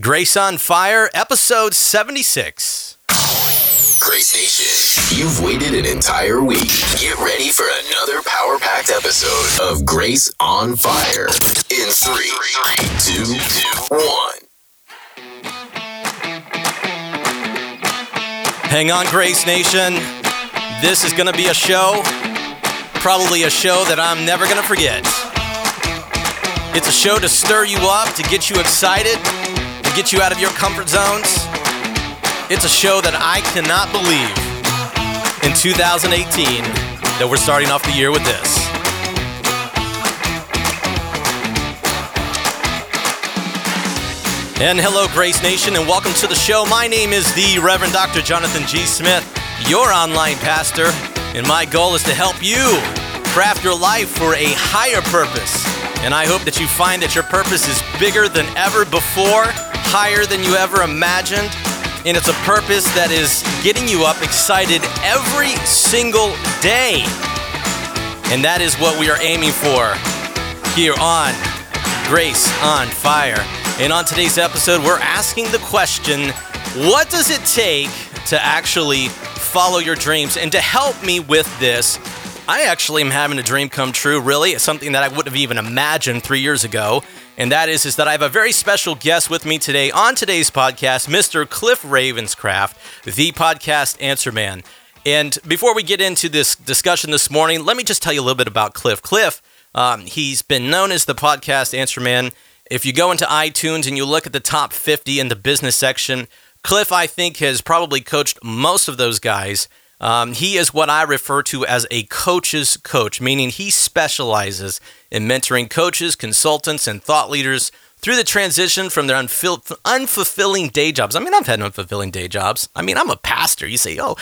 Grace on Fire, episode 76. Grace Nation, you've waited an entire week. Get ready for another power packed episode of Grace on Fire in three, two, one. Hang on, Grace Nation. This is going to be a show, probably a show that I'm never going to forget. It's a show to stir you up, to get you excited, to get you out of your comfort zones. It's a show that I cannot believe in 2018 that we're starting off the year with this. And hello, Grace Nation, and welcome to the show. My name is the Reverend Dr. Jonathan G. Smith, your online pastor, and my goal is to help you craft your life for a higher purpose. And I hope that you find that your purpose is bigger than ever before, higher than you ever imagined, and it's a purpose that is getting you up excited every single day. And that is what we are aiming for here on Grace on Fire. And on today's episode, we're asking the question what does it take to actually follow your dreams? And to help me with this, I actually am having a dream come true, really. It's something that I wouldn't have even imagined three years ago. And that is, is that I have a very special guest with me today on today's podcast, Mr. Cliff Ravenscraft, the podcast answer man. And before we get into this discussion this morning, let me just tell you a little bit about Cliff. Cliff, um, he's been known as the podcast answer man. If you go into iTunes and you look at the top 50 in the business section, Cliff, I think, has probably coached most of those guys. Um, he is what I refer to as a coach's coach, meaning he specializes in mentoring coaches, consultants, and thought leaders through the transition from their unfil- unfulfilling day jobs. I mean, I've had unfulfilling day jobs. I mean, I'm a pastor. You say, oh,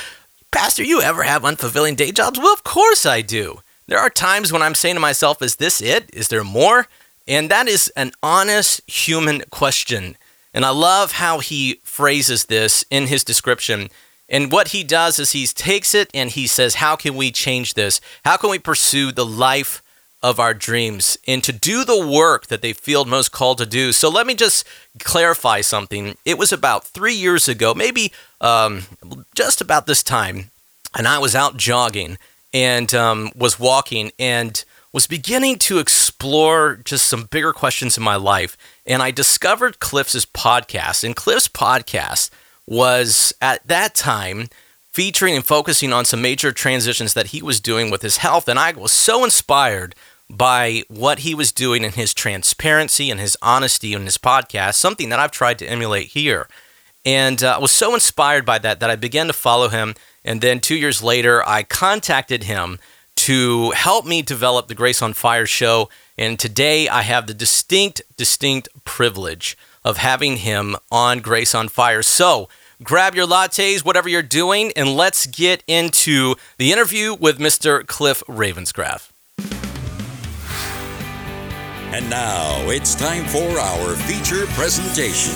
Pastor, you ever have unfulfilling day jobs? Well, of course I do. There are times when I'm saying to myself, is this it? Is there more? And that is an honest human question. And I love how he phrases this in his description. And what he does is he takes it and he says, How can we change this? How can we pursue the life of our dreams and to do the work that they feel most called to do? So let me just clarify something. It was about three years ago, maybe um, just about this time, and I was out jogging and um, was walking and was beginning to explore just some bigger questions in my life. And I discovered Cliff's podcast. And Cliff's podcast was at that time featuring and focusing on some major transitions that he was doing with his health. And I was so inspired by what he was doing in his transparency and his honesty in his podcast, something that I've tried to emulate here. And uh, I was so inspired by that that I began to follow him. And then two years later, I contacted him to help me develop the Grace on Fire show. And today I have the distinct, distinct privilege of having him on Grace on Fire. So grab your lattes, whatever you're doing, and let's get into the interview with Mr. Cliff Ravenscraft. And now it's time for our feature presentation.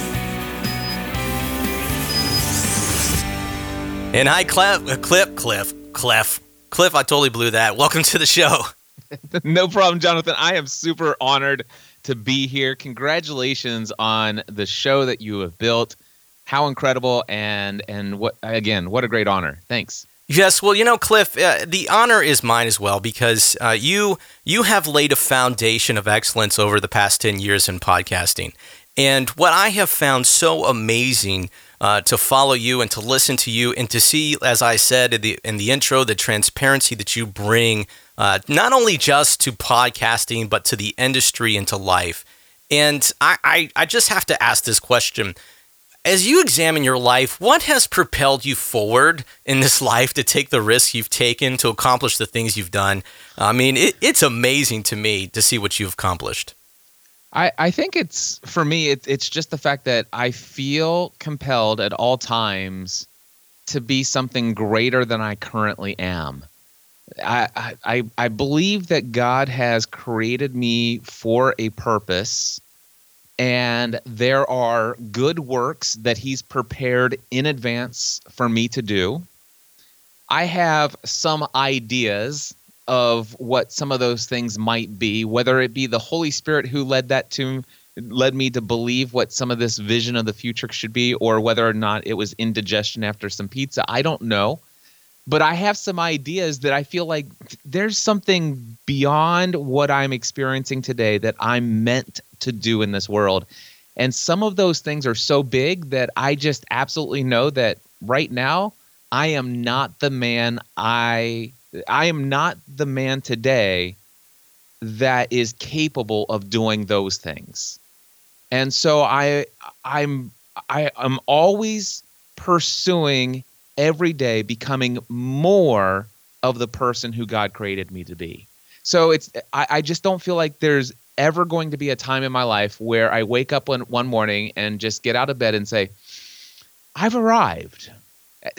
And hi, Cliff, Cliff, Cliff, Cliff, Cliff. I totally blew that. Welcome to the show. no problem, Jonathan. I am super honored to be here. Congratulations on the show that you have built. How incredible and and what again? What a great honor. Thanks. Yes, well, you know, Cliff, uh, the honor is mine as well because uh, you you have laid a foundation of excellence over the past ten years in podcasting, and what I have found so amazing uh, to follow you and to listen to you and to see, as I said in the in the intro, the transparency that you bring, uh, not only just to podcasting but to the industry and to life. And I, I, I just have to ask this question. As you examine your life, what has propelled you forward in this life to take the risks you've taken to accomplish the things you've done? I mean, it, it's amazing to me to see what you've accomplished. I, I think it's for me it, it's just the fact that I feel compelled at all times to be something greater than I currently am. I, I I believe that God has created me for a purpose and there are good works that he's prepared in advance for me to do. I have some ideas of what some of those things might be, whether it be the Holy Spirit who led that to led me to believe what some of this vision of the future should be, or whether or not it was indigestion after some pizza. I don't know. But I have some ideas that I feel like there's something beyond what I'm experiencing today that I'm meant to do in this world. And some of those things are so big that I just absolutely know that right now I am not the man I I am not the man today that is capable of doing those things. And so I I'm I am always pursuing every day becoming more of the person who God created me to be. So it's I, I just don't feel like there's ever going to be a time in my life where I wake up one, one morning and just get out of bed and say, I've arrived.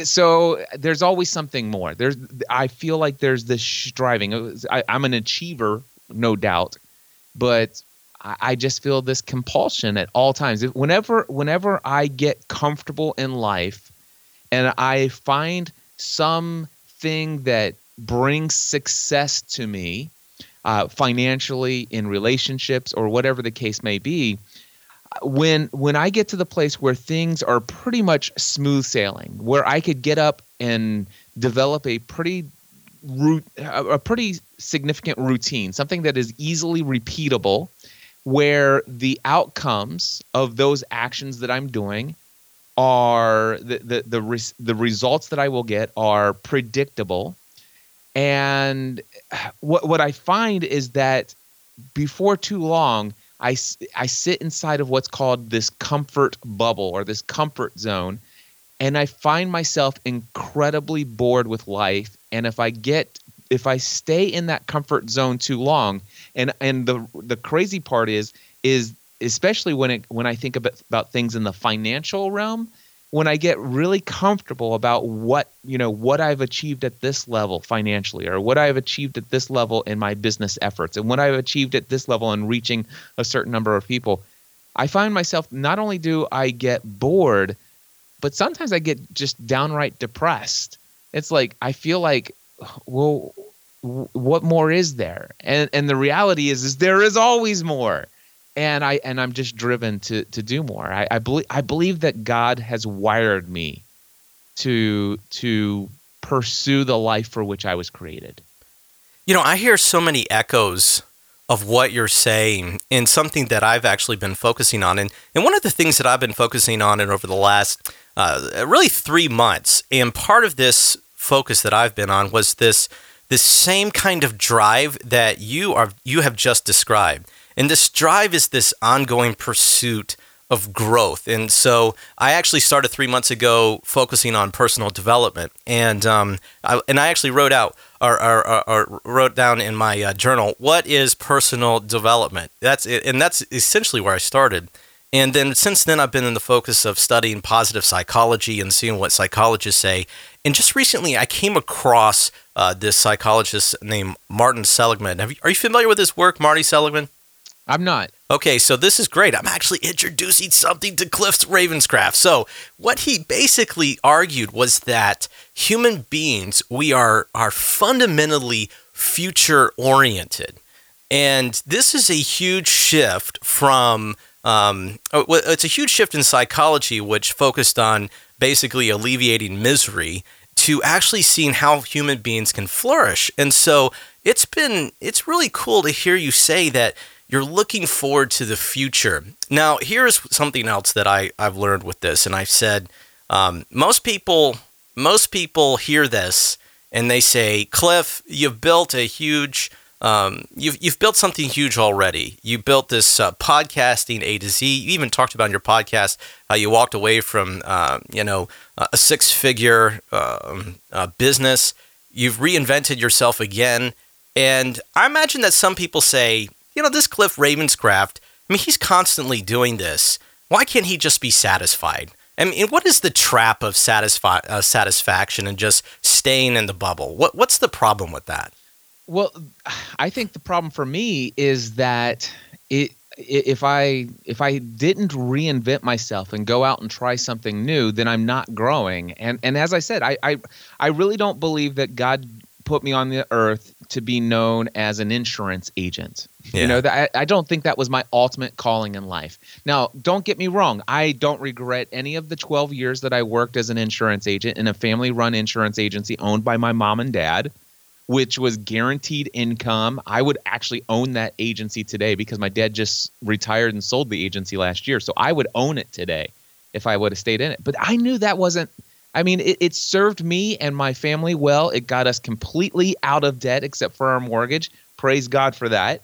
So there's always something more. There's I feel like there's this striving. I, I'm an achiever, no doubt, but I, I just feel this compulsion at all times. Whenever whenever I get comfortable in life and I find something that brings success to me, uh, financially, in relationships, or whatever the case may be, when when I get to the place where things are pretty much smooth sailing, where I could get up and develop a pretty root, a pretty significant routine, something that is easily repeatable, where the outcomes of those actions that I'm doing are the the the, the results that I will get are predictable and what what I find is that before too long, I, I sit inside of what's called this comfort bubble or this comfort zone, and I find myself incredibly bored with life. And if I get if I stay in that comfort zone too long, and and the the crazy part is is especially when it when I think about about things in the financial realm, when I get really comfortable about what you know what I've achieved at this level financially, or what I've achieved at this level in my business efforts, and what I've achieved at this level in reaching a certain number of people, I find myself not only do I get bored, but sometimes I get just downright depressed. It's like I feel like, well, what more is there? And and the reality is, is there is always more and I and I'm just driven to to do more. I, I believe I believe that God has wired me to to pursue the life for which I was created. You know, I hear so many echoes of what you're saying in something that I've actually been focusing on, and and one of the things that I've been focusing on in over the last uh, really three months, and part of this focus that I've been on was this this same kind of drive that you are you have just described and this drive is this ongoing pursuit of growth. And so I actually started three months ago focusing on personal development. And, um, I, and I actually wrote out or, or, or, wrote down in my uh, journal, what is personal development? That's it. And that's essentially where I started. And then since then, I've been in the focus of studying positive psychology and seeing what psychologists say. And just recently, I came across uh, this psychologist named Martin Seligman. You, are you familiar with his work, Marty Seligman? I'm not. Okay, so this is great. I'm actually introducing something to Cliff's Ravenscraft. So, what he basically argued was that human beings, we are are fundamentally future oriented. And this is a huge shift from um, oh, it's a huge shift in psychology, which focused on basically alleviating misery to actually seeing how human beings can flourish. And so it's been it's really cool to hear you say that you're looking forward to the future. Now, here's something else that I, I've learned with this, and I've said um, most people most people hear this and they say, Cliff, you've built a huge um, you've, you've built something huge already. You built this uh, podcasting A to Z. You even talked about in your podcast how you walked away from, uh, you know, a six figure um, uh, business. You've reinvented yourself again. And I imagine that some people say, you know, this Cliff Ravenscraft, I mean, he's constantly doing this. Why can't he just be satisfied? I mean, what is the trap of satisfi- uh, satisfaction and just staying in the bubble? What, what's the problem with that? Well, I think the problem for me is that it if I if I didn't reinvent myself and go out and try something new, then I'm not growing. And and as I said, I I, I really don't believe that God put me on the earth to be known as an insurance agent Yeah. You know, that I, I don't think that was my ultimate calling in life. Now, don't get me wrong. I don't regret any of the 12 years that I worked as an insurance agent in a family run insurance agency owned by my mom and dad, which was guaranteed income. I would actually own that agency today because my dad just retired and sold the agency last year. So I would own it today if I would have stayed in it. But I knew that wasn't I mean, it, it, served me and my family well. It got us completely out of debt except for our mortgage. Praise God for that.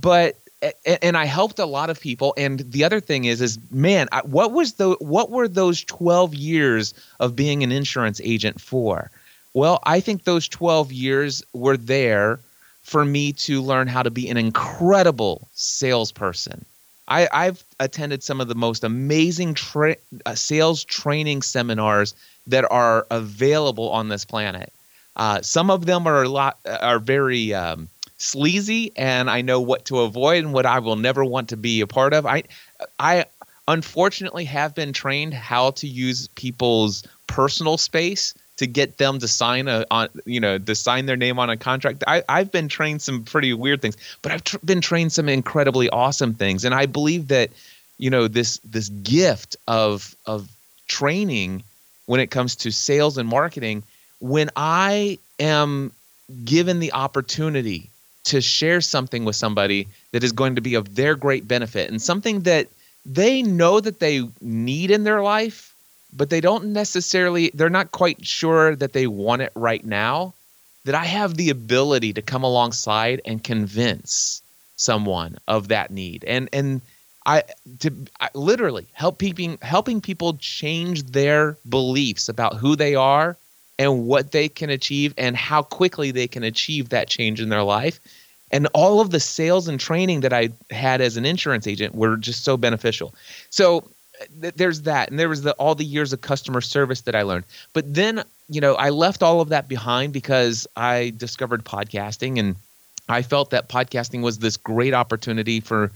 But and I helped a lot of people. And the other thing is, is man, what was the what were those twelve years of being an insurance agent for? Well, I think those twelve years were there for me to learn how to be an incredible salesperson. I, I've attended some of the most amazing tra- uh, sales training seminars that are available on this planet. Uh, some of them are a lot are very um, sleazy, and I know what to avoid and what I will never want to be a part of. I I unfortunately have been trained how to use people's personal space to get them to sign a on you know to sign their name on a contract. I, I've been trained some pretty weird things, but I've tr- been trained some incredibly awesome things, and I believe that you know this this gift of of training when it comes to sales and marketing when I am given the opportunity to share something with somebody that is going to be of their great benefit and something that they know that they need in their life, but they don't necessarily, they're not quite sure that they want it right now, that I have the ability to come alongside and convince someone of that need. And, and, I to I, literally help people helping people change their beliefs about who they are and what they can achieve and how quickly they can achieve that change in their life. And all of the sales and training that I had as an insurance agent were just so beneficial. So uh, th- there's that, and there was the all the years of customer service that I learned. But then you know I left all of that behind because I discovered podcasting and I felt that podcasting was this great opportunity for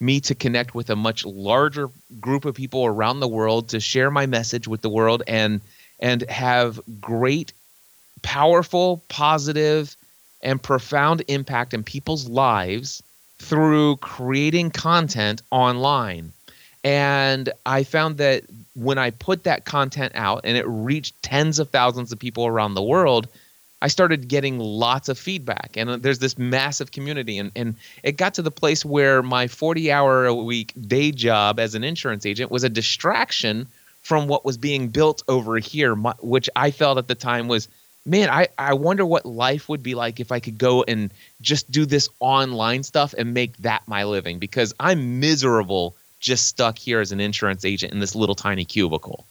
me to connect with a much larger group of people around the world to share my message with the world and and have great powerful positive and profound impact in people's lives through creating content online. And i found that when i put that content out and it reached tens of thousands of people around the world I started getting lots of feedback, and there's this massive community, and and it got to the place where my 40 hour a week day job as an insurance agent was a distraction from what was being built over here, which I felt at the time was, man, I I wonder what life would be like if I could go and just do this online stuff and make that my living because I'm miserable just stuck here as an insurance agent in this little tiny cubicle.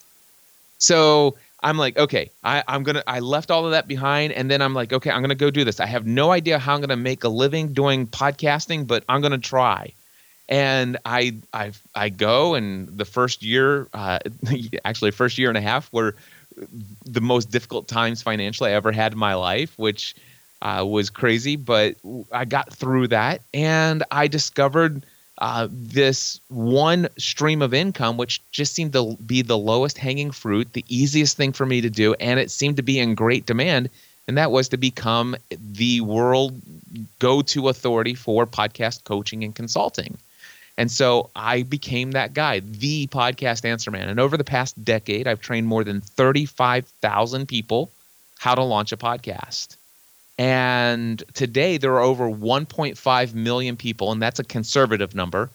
So I'm like, okay, I, I'm gonna I left all of that behind and then I'm like, okay, I'm gonna go do this. I have no idea how I'm gonna make a living doing podcasting, but I'm gonna try. And I I I go and the first year, uh, actually first year and a half were the most difficult times financially I ever had in my life, which uh, was crazy, but I got through that and I discovered uh, this one stream of income, which just seemed to be the lowest hanging fruit, the easiest thing for me to do, and it seemed to be in great demand. And that was to become the world go to authority for podcast coaching and consulting. And so I became that guy, the podcast answer man. And over the past decade, I've trained more than 35,000 people how to launch a podcast. And today there are over 1.5 million people, and that's a conservative number,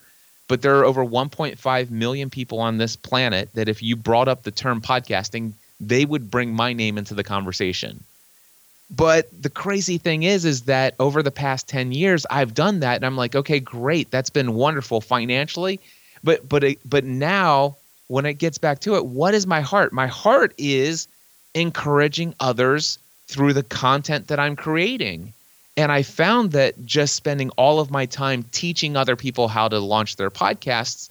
but there are over 1.5 million people on this planet that if you brought up the term podcasting, they would bring my name into the conversation. But the crazy thing is, is that over the past 10 years, I've done that. And I'm like, okay, great. That's been wonderful financially. But, but, but now when it gets back to it, what is my heart? My heart is encouraging others through the content that I'm creating. And I found that just spending all of my time teaching other people how to launch their podcasts,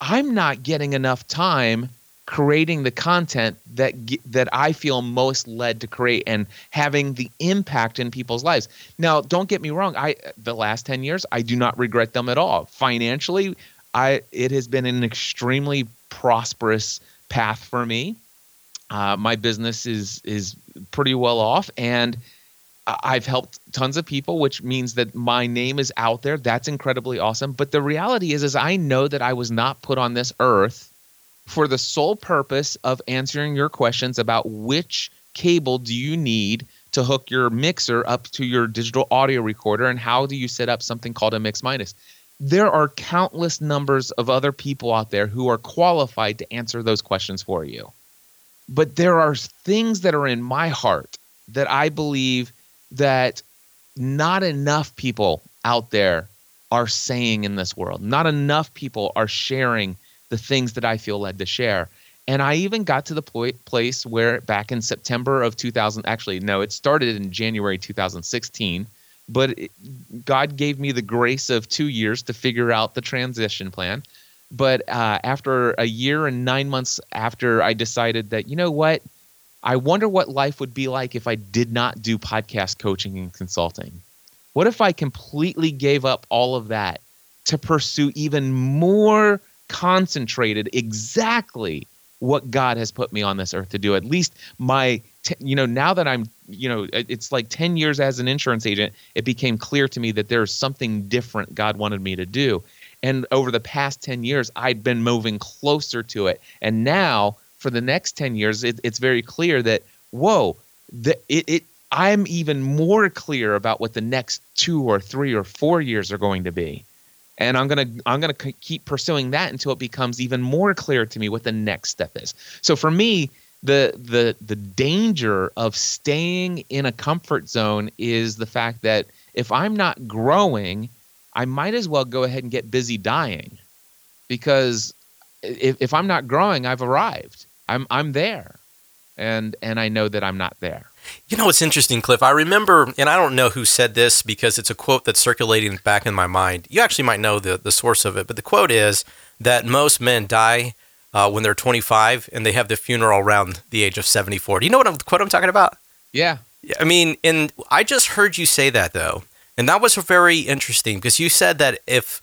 I'm not getting enough time creating the content that that I feel most led to create and having the impact in people's lives. Now, don't get me wrong, I the last 10 years I do not regret them at all. Financially, I it has been an extremely prosperous path for me. Uh, my business is is pretty well off, and I've helped tons of people, which means that my name is out there. That's incredibly awesome. But the reality is, is I know that I was not put on this earth for the sole purpose of answering your questions about which cable do you need to hook your mixer up to your digital audio recorder and how do you set up something called a mix minus. There are countless numbers of other people out there who are qualified to answer those questions for you. But there are things that are in my heart that I believe that not enough people out there are saying in this world. Not enough people are sharing the things that I feel led to share. And I even got to the place where back in September of 2000, actually, no, it started in January 2016, but it, God gave me the grace of two years to figure out the transition plan. But uh, after a year and nine months after I decided that, you know what, I wonder what life would be like if I did not do podcast coaching and consulting. What if I completely gave up all of that to pursue even more concentrated exactly what God has put me on this earth to do? At least my, t- you know, now that I'm, you know, it's like 10 years as an insurance agent, it became clear to me that there's something different God wanted me to do. And over the past 10 years, I'd been moving closer to it. And now, for the next 10 years, it, it's very clear that, whoa, the, it, it, I'm even more clear about what the next two or three or four years are going to be. And I'm gonna I'm gonna keep pursuing that until it becomes even more clear to me what the next step is. So for me, the the the danger of staying in a comfort zone is the fact that if I'm not growing, I might as well go ahead and get busy dying, because if, if I'm not growing, I've arrived. I'm I'm there, and and I know that I'm not there. You know what's interesting, Cliff? I remember, and I don't know who said this because it's a quote that's circulating back in my mind. You actually might know the the source of it, but the quote is that most men die uh, when they're 25 and they have the funeral around the age of 74. Do you know what I'm, quote I'm talking about? Yeah. I mean, and I just heard you say that though, and that was very interesting because you said that if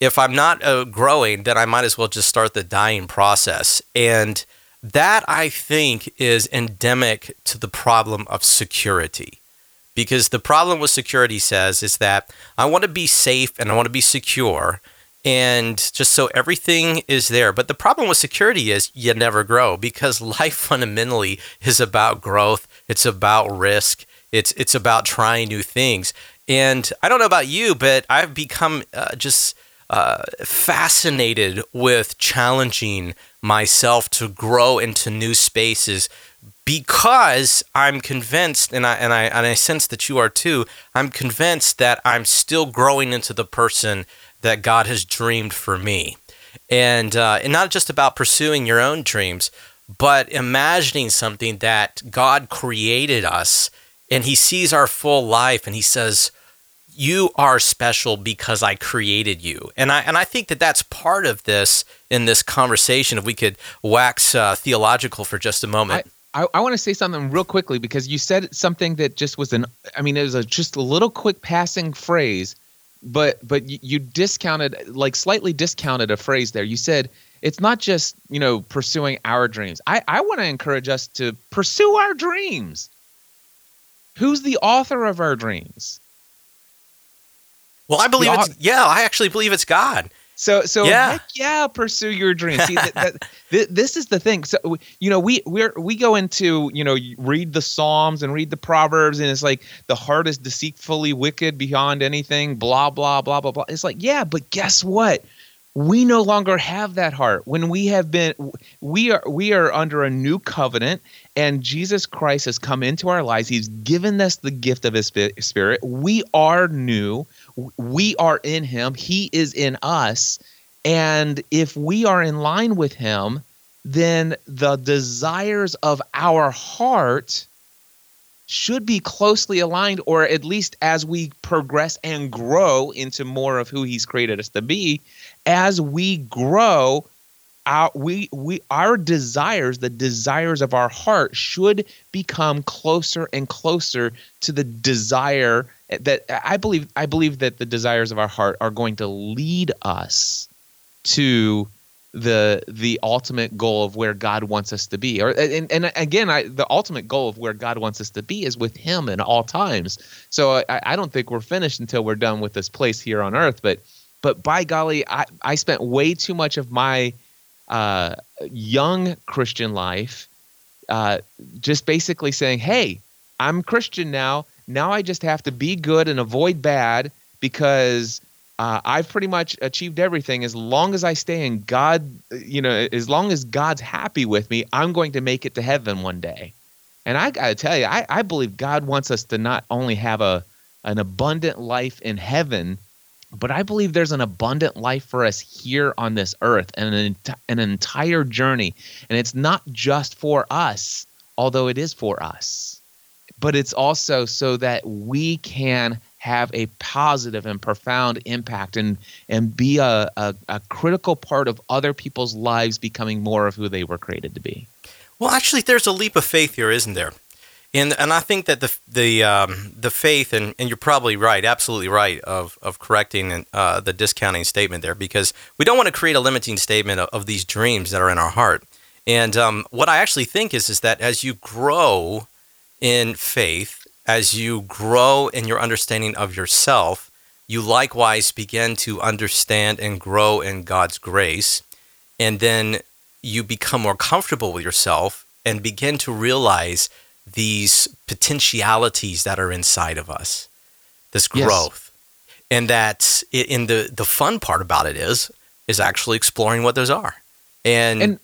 if I'm not uh, growing, then I might as well just start the dying process. And that I think is endemic to the problem of security. Because the problem with security says is that I want to be safe and I want to be secure and just so everything is there. But the problem with security is you never grow because life fundamentally is about growth, it's about risk, it's it's about trying new things. And I don't know about you, but I've become uh, just uh, fascinated with challenging myself to grow into new spaces because I'm convinced, and I and I and I sense that you are too. I'm convinced that I'm still growing into the person that God has dreamed for me, and uh, and not just about pursuing your own dreams, but imagining something that God created us, and He sees our full life, and He says, you are special because I created you. And I and I think that that's part of this in this conversation. If we could wax uh, theological for just a moment. I, I, I want to say something real quickly because you said something that just was an I mean it was a, just a little quick passing phrase, but but you, you discounted like slightly discounted a phrase there. You said it's not just you know pursuing our dreams. I I want to encourage us to pursue our dreams. Who's the author of our dreams? Well, I believe it's yeah. I actually believe it's God. So so yeah, heck yeah, pursue your dreams. See, that, that, th- this is the thing. So you know, we we we go into you know read the Psalms and read the Proverbs, and it's like the heart is deceitfully wicked beyond anything. Blah blah blah blah blah. It's like yeah, but guess what? We no longer have that heart. When we have been, we are we are under a new covenant, and Jesus Christ has come into our lives. He's given us the gift of His Spirit. We are new we are in him, he is in us. And if we are in line with him, then the desires of our heart should be closely aligned, or at least as we progress and grow into more of who he's created us to be, as we grow, our we we our desires the desires of our heart should become closer and closer to the desire that i believe i believe that the desires of our heart are going to lead us to the the ultimate goal of where God wants us to be. Or and, and again, I, the ultimate goal of where God wants us to be is with Him in all times. So I, I don't think we're finished until we're done with this place here on earth. But but by golly, I, I spent way too much of my uh, young Christian life uh, just basically saying, "Hey, I'm Christian now. Now I just have to be good and avoid bad because." uh, I've pretty much achieved everything. As long as I stay in God, you know, as long as God's happy with me, I'm going to make it to heaven one day. And I got to tell you, I, I believe God wants us to not only have a an abundant life in heaven, but I believe there's an abundant life for us here on this earth and an, an entire journey. And it's not just for us, although it is for us, but it's also so that we can have a positive and profound impact and and be a, a, a, critical part of other people's lives becoming more of who they were created to be. Well, actually, there's a leap of faith here, isn't there? And and I think that the the um, the faith and, and you're probably right, absolutely right of of correcting uh, the discounting statement there because we don't want to create a limiting statement of, of these dreams that are in our heart. And um, what I actually think is is that as you grow in faith as you grow in your understanding of yourself, you likewise begin to understand and grow in God's grace. And then you become more comfortable with yourself and begin to realize these potentialities that are inside of us, this growth. Yes. And that in the, the fun part about it is, is actually exploring what those are. And, and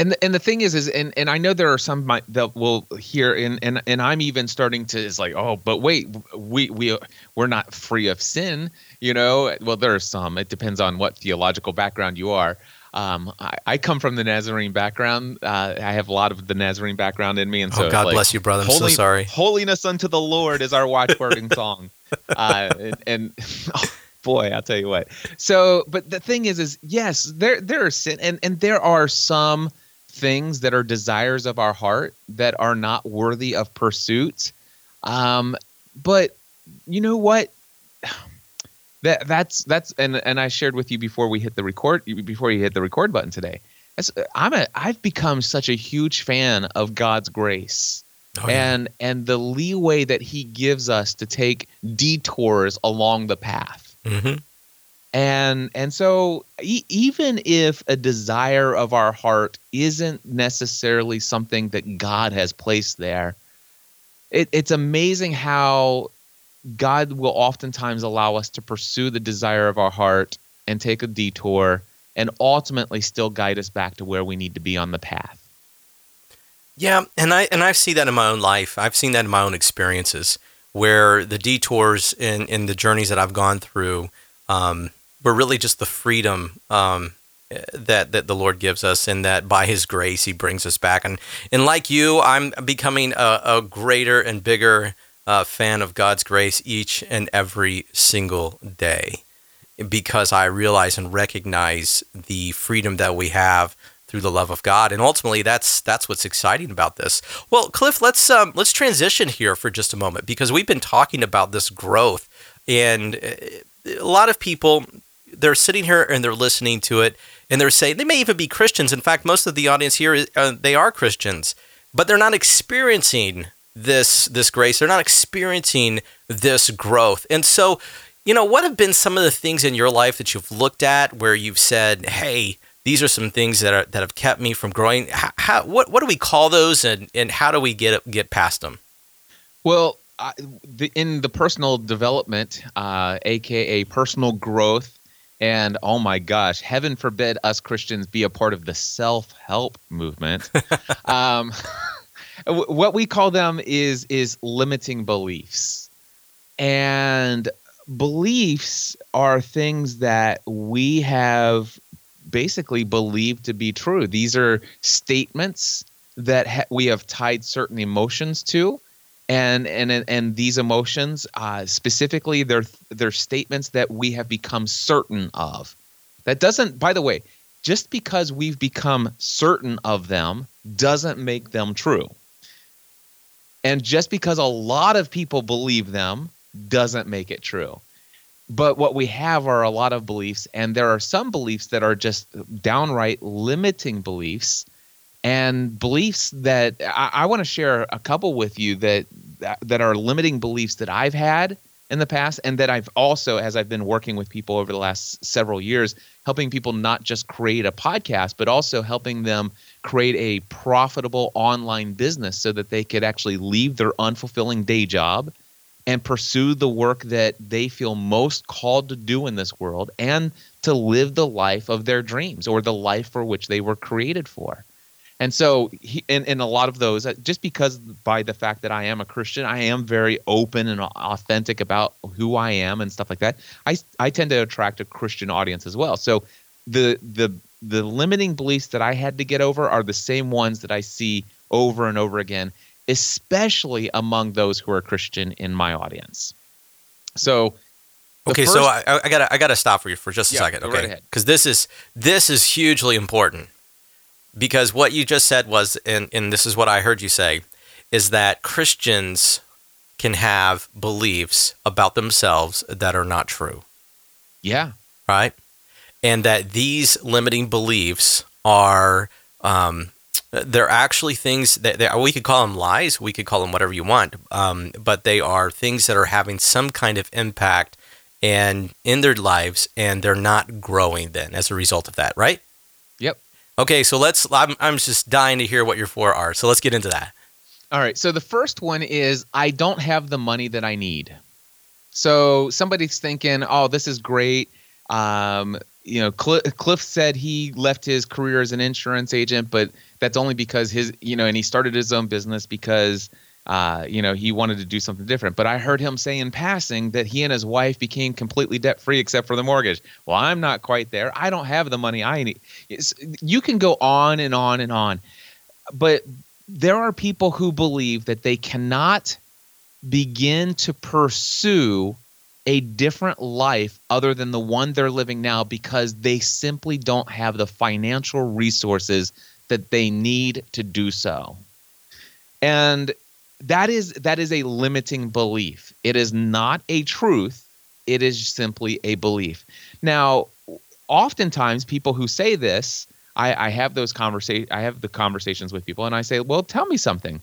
and the, and the thing is is and, and I know there are some might, that will hear and, and and I'm even starting to is like oh but wait we we we're not free of sin you know well there are some it depends on what theological background you are um, I, I, come from the Nazarene background. Uh, I have a lot of the Nazarene background in me, and so oh, God like, bless you, brother. I'm holy, so sorry. Holiness unto the Lord is our watchwording song, uh, and, and oh, boy, I'll tell you what. So, but the thing is, is yes, there there are sin, and and there are some things that are desires of our heart that are not worthy of pursuit. Um, but you know what? That that's that's and and I shared with you before we hit the record before you hit the record button today. I'm a I've become such a huge fan of God's grace. Oh, yeah. and and the leeway that he gives us to take detours along the path. Mm-hmm and and so e- even if a desire of our heart isn't necessarily something that god has placed there it, it's amazing how god will oftentimes allow us to pursue the desire of our heart and take a detour and ultimately still guide us back to where we need to be on the path. Yeah and i and i see that in my own life. I've seen that in my own experiences where the detours in in the journeys that i've gone through um, but really just the freedom um, that that the Lord gives us, and that by His grace He brings us back. And and like you, I'm becoming a, a greater and bigger uh, fan of God's grace each and every single day, because I realize and recognize the freedom that we have through the love of God, and ultimately that's that's what's exciting about this. Well, Cliff, let's um, let's transition here for just a moment because we've been talking about this growth, and uh, a lot of people they're sitting here and they're listening to it and they're saying they may even be Christians. In fact, most of the audience here uh, they are Christians, but they're not experiencing this this grace. They're not experiencing this growth. And so, you know, what have been some of the things in your life that you've looked at where you've said, "Hey, these are some things that are that have kept me from growing." How, how what what do we call those, and and how do we get get past them? Well, I, the, in the personal development, uh, aka personal growth, and oh my gosh, heaven forbid us Christians be a part of the self help movement. um, what we call them is is limiting beliefs, and beliefs are things that we have basically believed to be true. These are statements that ha- we have tied certain emotions to and and and these emotions uh, specifically they're they're statements that we have become certain of. That doesn't by the way just because we've become certain of them doesn't make them true. And just because a lot of people believe them doesn't make it true. But what we have are a lot of beliefs, and there are some beliefs that are just downright limiting beliefs, and beliefs that I, I want to share a couple with you that that are limiting beliefs that I've had in the past, and that I've also, as I've been working with people over the last several years, helping people not just create a podcast, but also helping them create a profitable online business so that they could actually leave their unfulfilling day job and pursue the work that they feel most called to do in this world and to live the life of their dreams or the life for which they were created for. And so, he, in, in a lot of those, uh, just because by the fact that I am a Christian, I am very open and authentic about who I am and stuff like that. I, I tend to attract a Christian audience as well. So, the the the limiting beliefs that I had to get over are the same ones that I see over and over again especially among those who are Christian in my audience. So, okay, first, so I, I, gotta I gotta stop for you for just a yeah, second, okay? Because right this is this is hugely important. Because what you just said was, and and this is what I heard you say, is that Christians can have beliefs about themselves that are not true. Yeah. Right. And that these limiting beliefs are um, they're actually things that we could call them lies. We could call them whatever you want, um, but they are things that are having some kind of impact and in their lives, and they're not growing then as a result of that, right? Okay, so let's. I'm, I'm just dying to hear what your four are. So let's get into that. All right. So the first one is I don't have the money that I need. So somebody's thinking, oh, this is great. Um, you know, Cliff, Cliff said he left his career as an insurance agent, but that's only because his, you know, and he started his own business because, uh, you know, he wanted to do something different. But I heard him say in passing that he and his wife became completely debt free except for the mortgage. Well, I'm not quite there. I don't have the money I need. It's, you can go on and on and on, but there are people who believe that they cannot begin to pursue a different life other than the one they're living now because they simply don't have the financial resources that they need to do so. And that is that is a limiting belief. It is not a truth. It is simply a belief. Now, oftentimes people who say this, I, I have those conversation I have the conversations with people and I say, well, tell me something.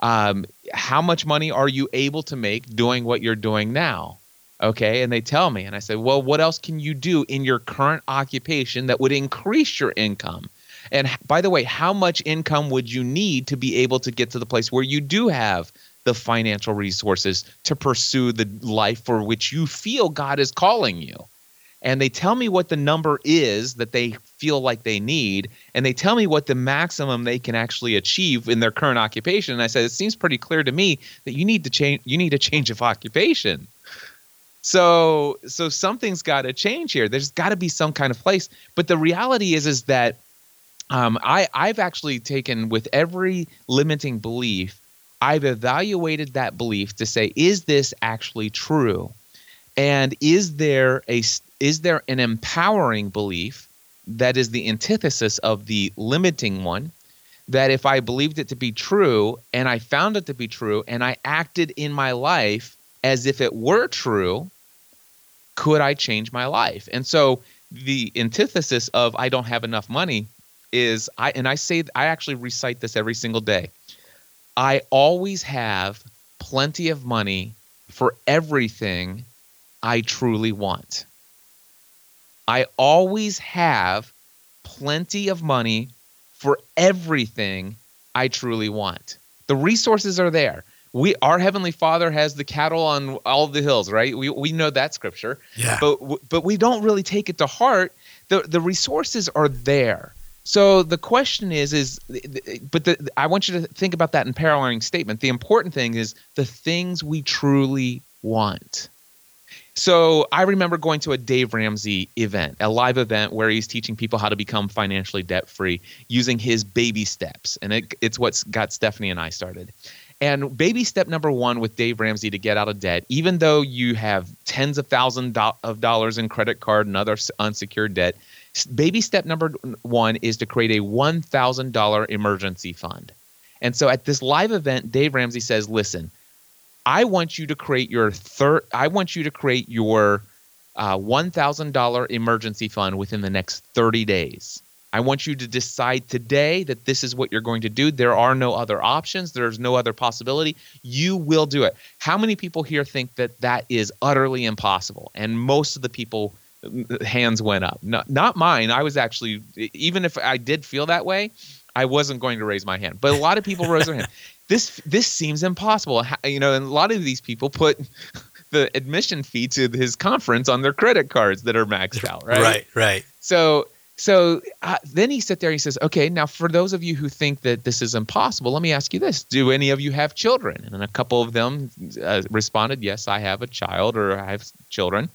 Um, how much money are you able to make doing what you're doing now? Okay. And they tell me, and I say, well, what else can you do in your current occupation that would increase your income? And by the way, how much income would you need to be able to get to the place where you do have the financial resources to pursue the life for which you feel God is calling you? And they tell me what the number is that they feel like they need, and they tell me what the maximum they can actually achieve in their current occupation. And I said, it seems pretty clear to me that you need to change. You need a change of occupation. So so something's got to change here. There's got to be some kind of place. But the reality is is that um, I I've actually taken with every limiting belief, I've evaluated that belief to say, is this actually true? And is there a is there an empowering belief that is the antithesis of the limiting one? That if I believed it to be true and I found it to be true and I acted in my life as if it were true, could I change my life? And so the antithesis of I don't have enough money is I and I say I actually recite this every single day. I always have plenty of money for everything I truly want. I always have plenty of money for everything I truly want. The resources are there we our heavenly father has the cattle on all the hills right we, we know that scripture yeah but but we don't really take it to heart the the resources are there so the question is is but the, i want you to think about that in paralleling statement the important thing is the things we truly want so I remember going to a Dave Ramsey event, a live event where he's teaching people how to become financially debt free using his baby steps. And it, it's what's got Stephanie and I started. And baby step number one with Dave Ramsey to get out of debt, even though you have tens of thousands of dollars in credit card and other unsecured debt, baby step number one is to create a $1,000 emergency fund. And so at this live event, Dave Ramsey says, listen, I want you to create your third, I want you to create your uh, $1,000 emergency fund within the next 30 days. I want you to decide today that this is what you're going to do. There are no other options. There's no other possibility. You will do it. How many people here think that that is utterly impossible? And most of the people hands went up. Not, not mine. I was actually even if I did feel that way, I wasn't going to raise my hand. But a lot of people raise their hand. This this seems impossible. You know, and a lot of these people put the admission fee to his conference on their credit cards that are maxed out, right? Right, right. So so uh, then he sat there. He says, "Okay, now for those of you who think that this is impossible, let me ask you this: Do any of you have children?" And a couple of them uh, responded, "Yes, I have a child, or I have children."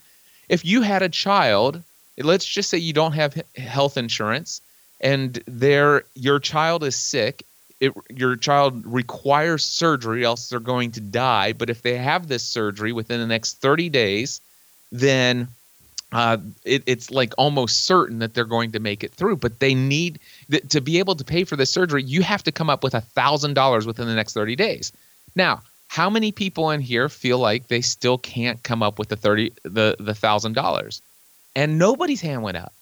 If you had a child, let's just say you don't have health insurance, and there your child is sick, it, your child requires surgery, else they're going to die. But if they have this surgery within the next 30 days, then uh, it, it's like almost certain that they're going to make it through. But they need th- to be able to pay for the surgery. You have to come up with a thousand dollars within the next 30 days. Now, how many people in here feel like they still can't come up with the 30 the the thousand dollars? And nobody's hand went up.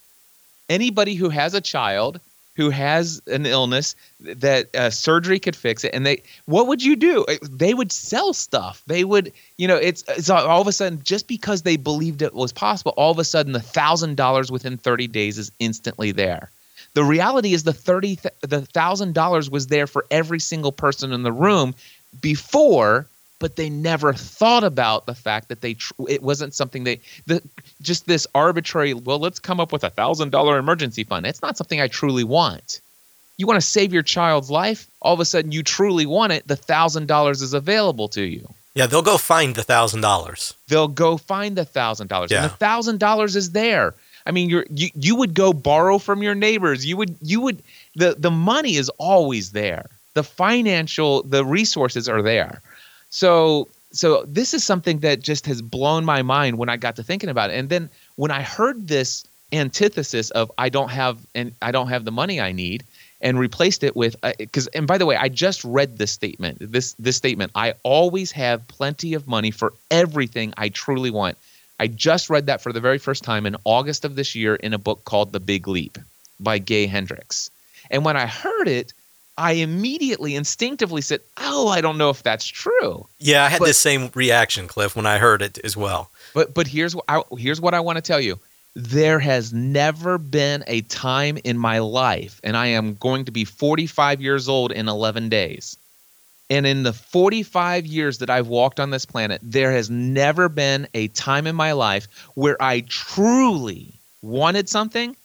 Anybody who has a child who has an illness that uh, surgery could fix it and they what would you do uh, they would sell stuff they would you know it's, it's all of a sudden just because they believed it was possible all of a sudden the thousand dollars within 30 days is instantly there the reality is the 30 the thousand dollars was there for every single person in the room before but they never thought about the fact that they tr- it wasn't something they the just this arbitrary well let's come up with a thousand dollar emergency fund. It's not something i truly want. You want to save your child's life? All of a sudden you truly want it the thousand dollars is available to you. Yeah they'll go find the thousand dollars. They'll go find the thousand dollars and the thousand dollars is there. I mean you're you, you would go borrow from your neighbors. You would you would the the money is always there the financial the resources are there so so this is something that just has blown my mind when I got to thinking about it. And then when I heard this antithesis of I don't have and I don't have the money I need and replaced it with because uh, and by the way I just read this statement this this statement I always have plenty of money for everything I truly want. I just read that for the very first time in August of this year in a book called The Big Leap by Gay Hendricks. And when I heard it, I immediately instinctively said, "Oh, I don't know if that's true." Yeah, I had but, the same reaction, Cliff, when I heard it as well. But but here's what I, here's what I want to tell you. There has never been a time in my life, and I am going to be 45 years old in 11 days. And in the 45 years that I've walked on this planet, there has never been a time in my life where I truly wanted something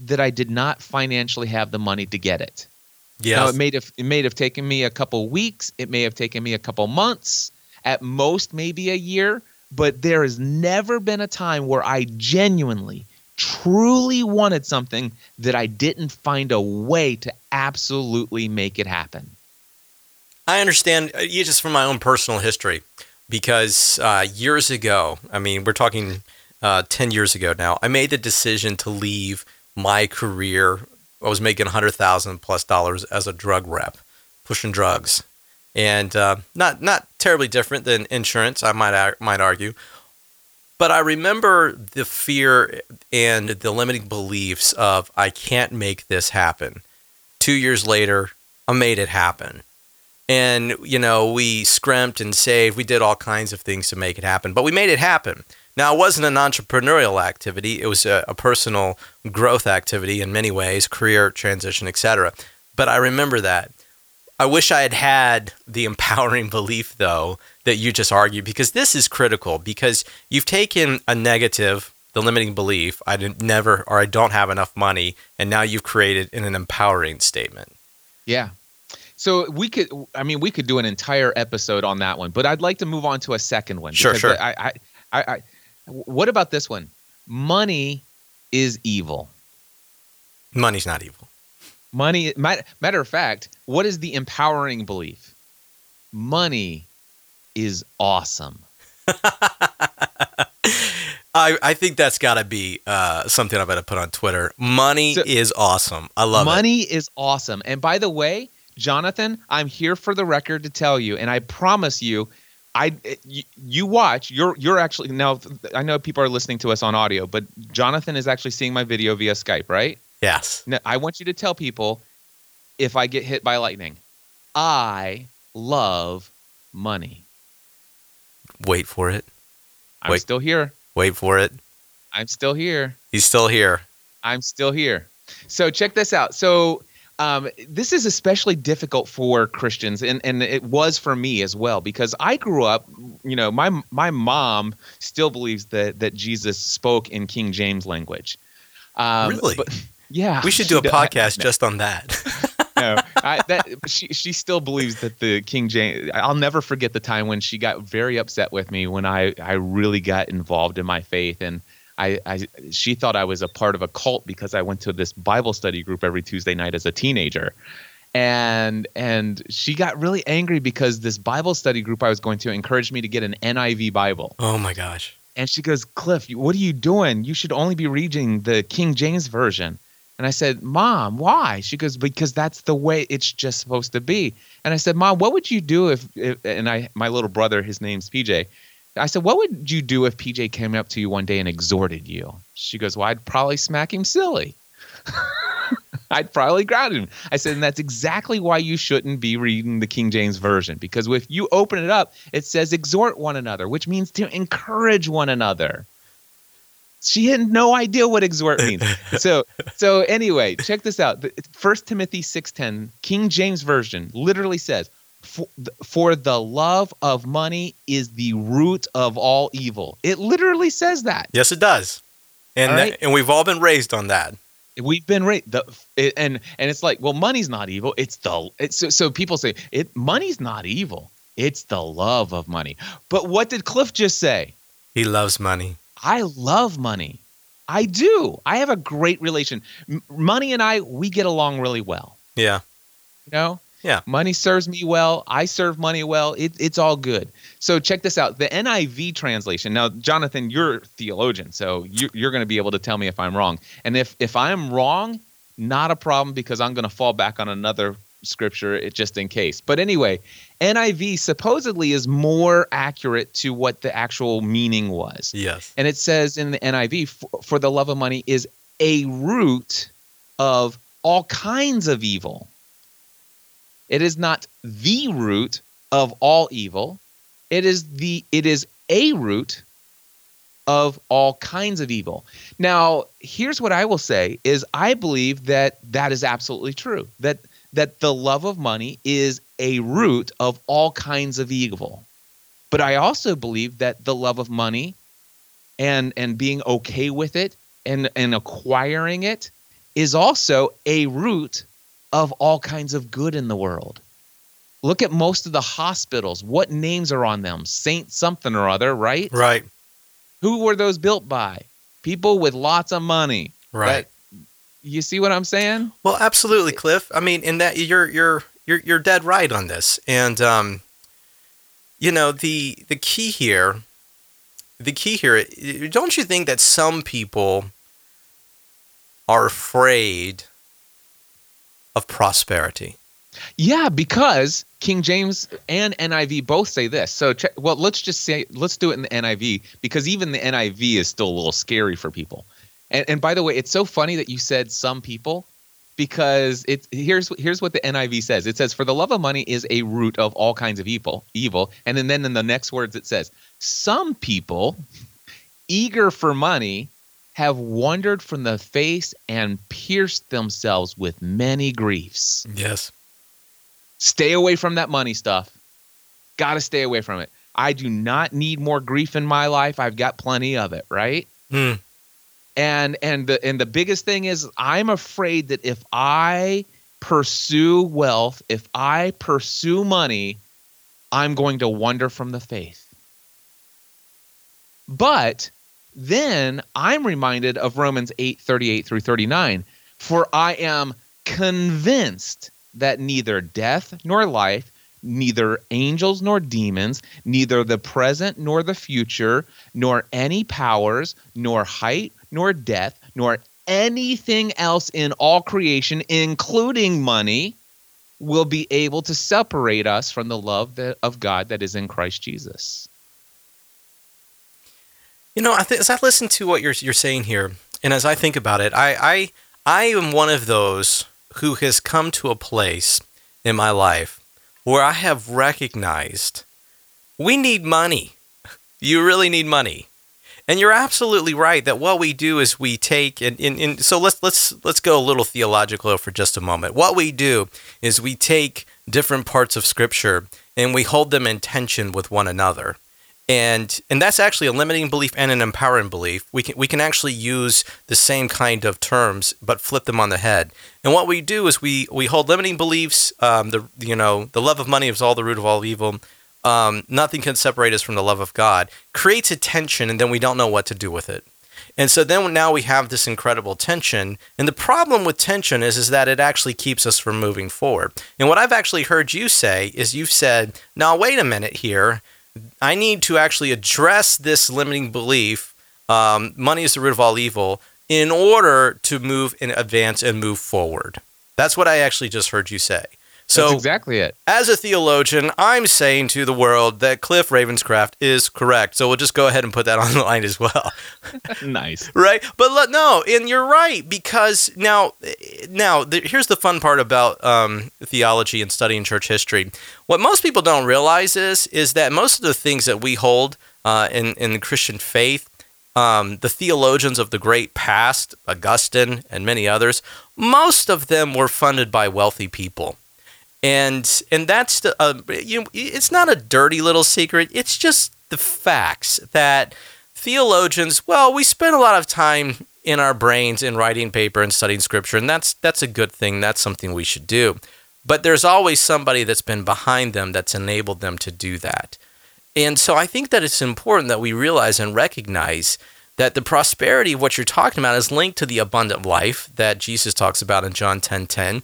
that I did not financially have the money to get it. Yeah. Now it may have it may have taken me a couple weeks. It may have taken me a couple months. At most, maybe a year. But there has never been a time where I genuinely, truly wanted something that I didn't find a way to absolutely make it happen. I understand. Uh, you just from my own personal history, because uh, years ago, I mean, we're talking uh, ten years ago now. I made the decision to leave my career I was making hundred thousand plus dollars as a drug rep, pushing drugs, and uh, not not terribly different than insurance. I might might argue, but I remember the fear and the limiting beliefs of I can't make this happen. Two years later, I made it happen. And, you know, we scrimped and saved. We did all kinds of things to make it happen, but we made it happen. Now, it wasn't an entrepreneurial activity, it was a, a personal growth activity in many ways, career transition, etc. But I remember that. I wish I had had the empowering belief, though, that you just argued, because this is critical. Because you've taken a negative, the limiting belief, I didn't never or I don't have enough money, and now you've created in an empowering statement. Yeah. So we could, I mean, we could do an entire episode on that one, but I'd like to move on to a second one. Sure, sure. I, I, I, I what about this one? Money is evil. Money's not evil. Money, matter of fact, what is the empowering belief? Money is awesome. I, I think that's got to be uh, something I'm going to put on Twitter. Money so, is awesome. I love money it. Money is awesome. And by the way, Jonathan, I'm here for the record to tell you, and I promise you, I you, you watch. You're you're actually now. I know people are listening to us on audio, but Jonathan is actually seeing my video via Skype, right? Yes. Now, I want you to tell people if I get hit by lightning, I love money. Wait for it. I'm Wait. still here. Wait for it. I'm still here. He's still here. I'm still here. So check this out. So um, this is especially difficult for Christians, and, and it was for me as well because I grew up. You know, my my mom still believes that that Jesus spoke in King James language. Um, Really? But, yeah. We should do a podcast just on that. no, I, that, she she still believes that the King James. I'll never forget the time when she got very upset with me when I I really got involved in my faith and. I, I she thought I was a part of a cult because I went to this Bible study group every Tuesday night as a teenager, and and she got really angry because this Bible study group I was going to encouraged me to get an NIV Bible, oh my gosh. and she goes, Cliff, what are you doing? You should only be reading the King James version. And I said, Mom, why? She goes, because that's the way it's just supposed to be. And I said, Mom, what would you do if, if and I, my little brother, his name's PJ. I said, what would you do if PJ came up to you one day and exhorted you? She goes, well, I'd probably smack him silly. I'd probably ground him. I said, and that's exactly why you shouldn't be reading the King James Version because if you open it up, it says exhort one another, which means to encourage one another. She had no idea what exhort means. so, so anyway, check this out. First Timothy six ten, King James Version, literally says, "For the- "For the love of money is the root of all evil." It literally says that. Yes, it does. And right. and we've all been raised on that. We've been raised the it, and and it's like, well, money's not evil. It's the it's so, so people say it money's not evil. It's the love of money. But what did Cliff just say? He loves money. I love money. I do. I have a great relation. M- money and I, we get along really well. Yeah. You know? Yeah. Money serves me well. I serve money well. It, it's all good. So check this out. The NIV translation. Now, Jonathan, you're a theologian, so you, you're going to be able to tell me if I'm wrong. And if if I'm wrong, not a problem because I'm going to fall back on another scripture it, just in case. But anyway, NIV supposedly is more accurate to what the actual meaning was. Yes. And it says in the NIV, for, for the love of money is a root of all kinds of evil. It is not the root of all evil. It is the it is a root of all kinds of evil. Now, here's what I will say is I believe that that is absolutely true. That that the love of money is a root of all kinds of evil. But I also believe that the love of money and and being okay with it and and acquiring it is also a root of all kinds of good in the world. Look at most of the hospitals. What names are on them? Saint something or other, right? Right. Who were those built by? People with lots of money. Right. That- you see what I'm saying? Well, absolutely, Cliff. I mean, in that you're you're you're you're dead right on this, and um, you know the the key here, the key here. Don't you think that some people are afraid of prosperity? Yeah, because King James and NIV both say this. So, well, let's just say let's do it in the NIV because even the NIV is still a little scary for people. And, and by the way, it's so funny that you said some people because it's here's here's what the NIV says. It says, "For the love of money is a root of all kinds of evil." Evil, and then then in the next words it says, "Some people, eager for money." Have wandered from the face and pierced themselves with many griefs Yes. stay away from that money stuff. Got to stay away from it. I do not need more grief in my life. I've got plenty of it, right? Hmm. And and the and the biggest thing is I'm afraid that if I pursue wealth, if I pursue money, I'm going to wander from the faith. But then I'm reminded of Romans 8, 38 through 39. For I am convinced that neither death nor life, neither angels nor demons, neither the present nor the future, nor any powers, nor height, nor depth, nor anything else in all creation, including money, will be able to separate us from the love that, of God that is in Christ Jesus. You know, th- as I listen to what you're you're saying here, and as I think about it, I I I am one of those who has come to a place in my life where I have recognized we need money. You really need money. And you're absolutely right that what we do is we take and, and, and, so let's let's let's go a little theological for just a moment. What we do is we take different parts of scripture and we hold them in tension with one another. And and that's actually a limiting belief and an empowering belief. We can we can actually use the same kind of terms but flip them on the head. And what we do is we we hold limiting beliefs. Um, the you know the love of money is all the root of all evil um, nothing can separate us from the love of God, creates a tension, and then we don't know what to do with it. And so then now we have this incredible tension. And the problem with tension is, is that it actually keeps us from moving forward. And what I've actually heard you say is you've said, now, wait a minute here. I need to actually address this limiting belief um, money is the root of all evil in order to move and advance and move forward. That's what I actually just heard you say. So That's exactly it. As a theologian, I'm saying to the world that Cliff Ravenscraft is correct. So we'll just go ahead and put that on the line as well. nice. Right? But let, no, and you're right because now now the, here's the fun part about um, theology and studying church history. What most people don't realize is is that most of the things that we hold uh, in in the Christian faith um, the theologians of the great past, Augustine and many others, most of them were funded by wealthy people and and that's the uh, you know, it's not a dirty little secret. It's just the facts that theologians. Well, we spend a lot of time in our brains in writing paper and studying scripture, and that's that's a good thing. That's something we should do. But there's always somebody that's been behind them that's enabled them to do that. And so I think that it's important that we realize and recognize that the prosperity of what you're talking about is linked to the abundant life that Jesus talks about in John 10:10. 10, 10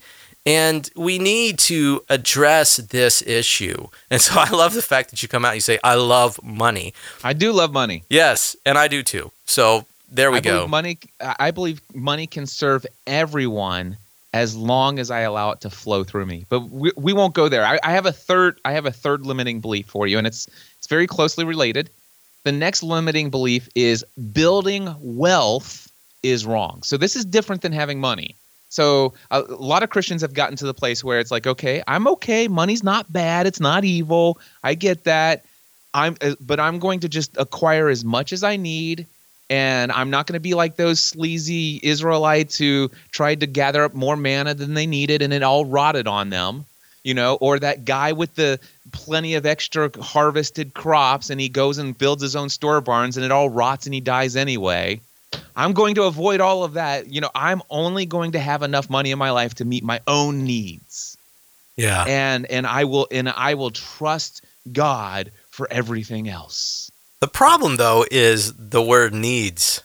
and we need to address this issue. And so I love the fact that you come out and you say, I love money. I do love money. Yes, and I do too. So there we I go. Money I believe money can serve everyone as long as I allow it to flow through me. But we, we won't go there. I, I have a third I have a third limiting belief for you, and it's it's very closely related. The next limiting belief is building wealth is wrong. So this is different than having money. So a, a, lot of Christians have gotten to the place where it's like, okay, I'm okay. Money's not bad. It's not evil. I get that. I'm, uh, but I'm going to just acquire as much as I need, and I'm not going to be like those sleazy Israelites who tried to gather up more manna than they needed, and it all rotted on them. You know, or that guy with the plenty of extra harvested crops, and he goes and builds his own store barns, and it all rots, and he dies anyway I'm going to avoid all of that. You know, I'm only going to have enough money in my life to meet my own needs. Yeah. And and I will and I will trust God for everything else. The problem though is the word needs.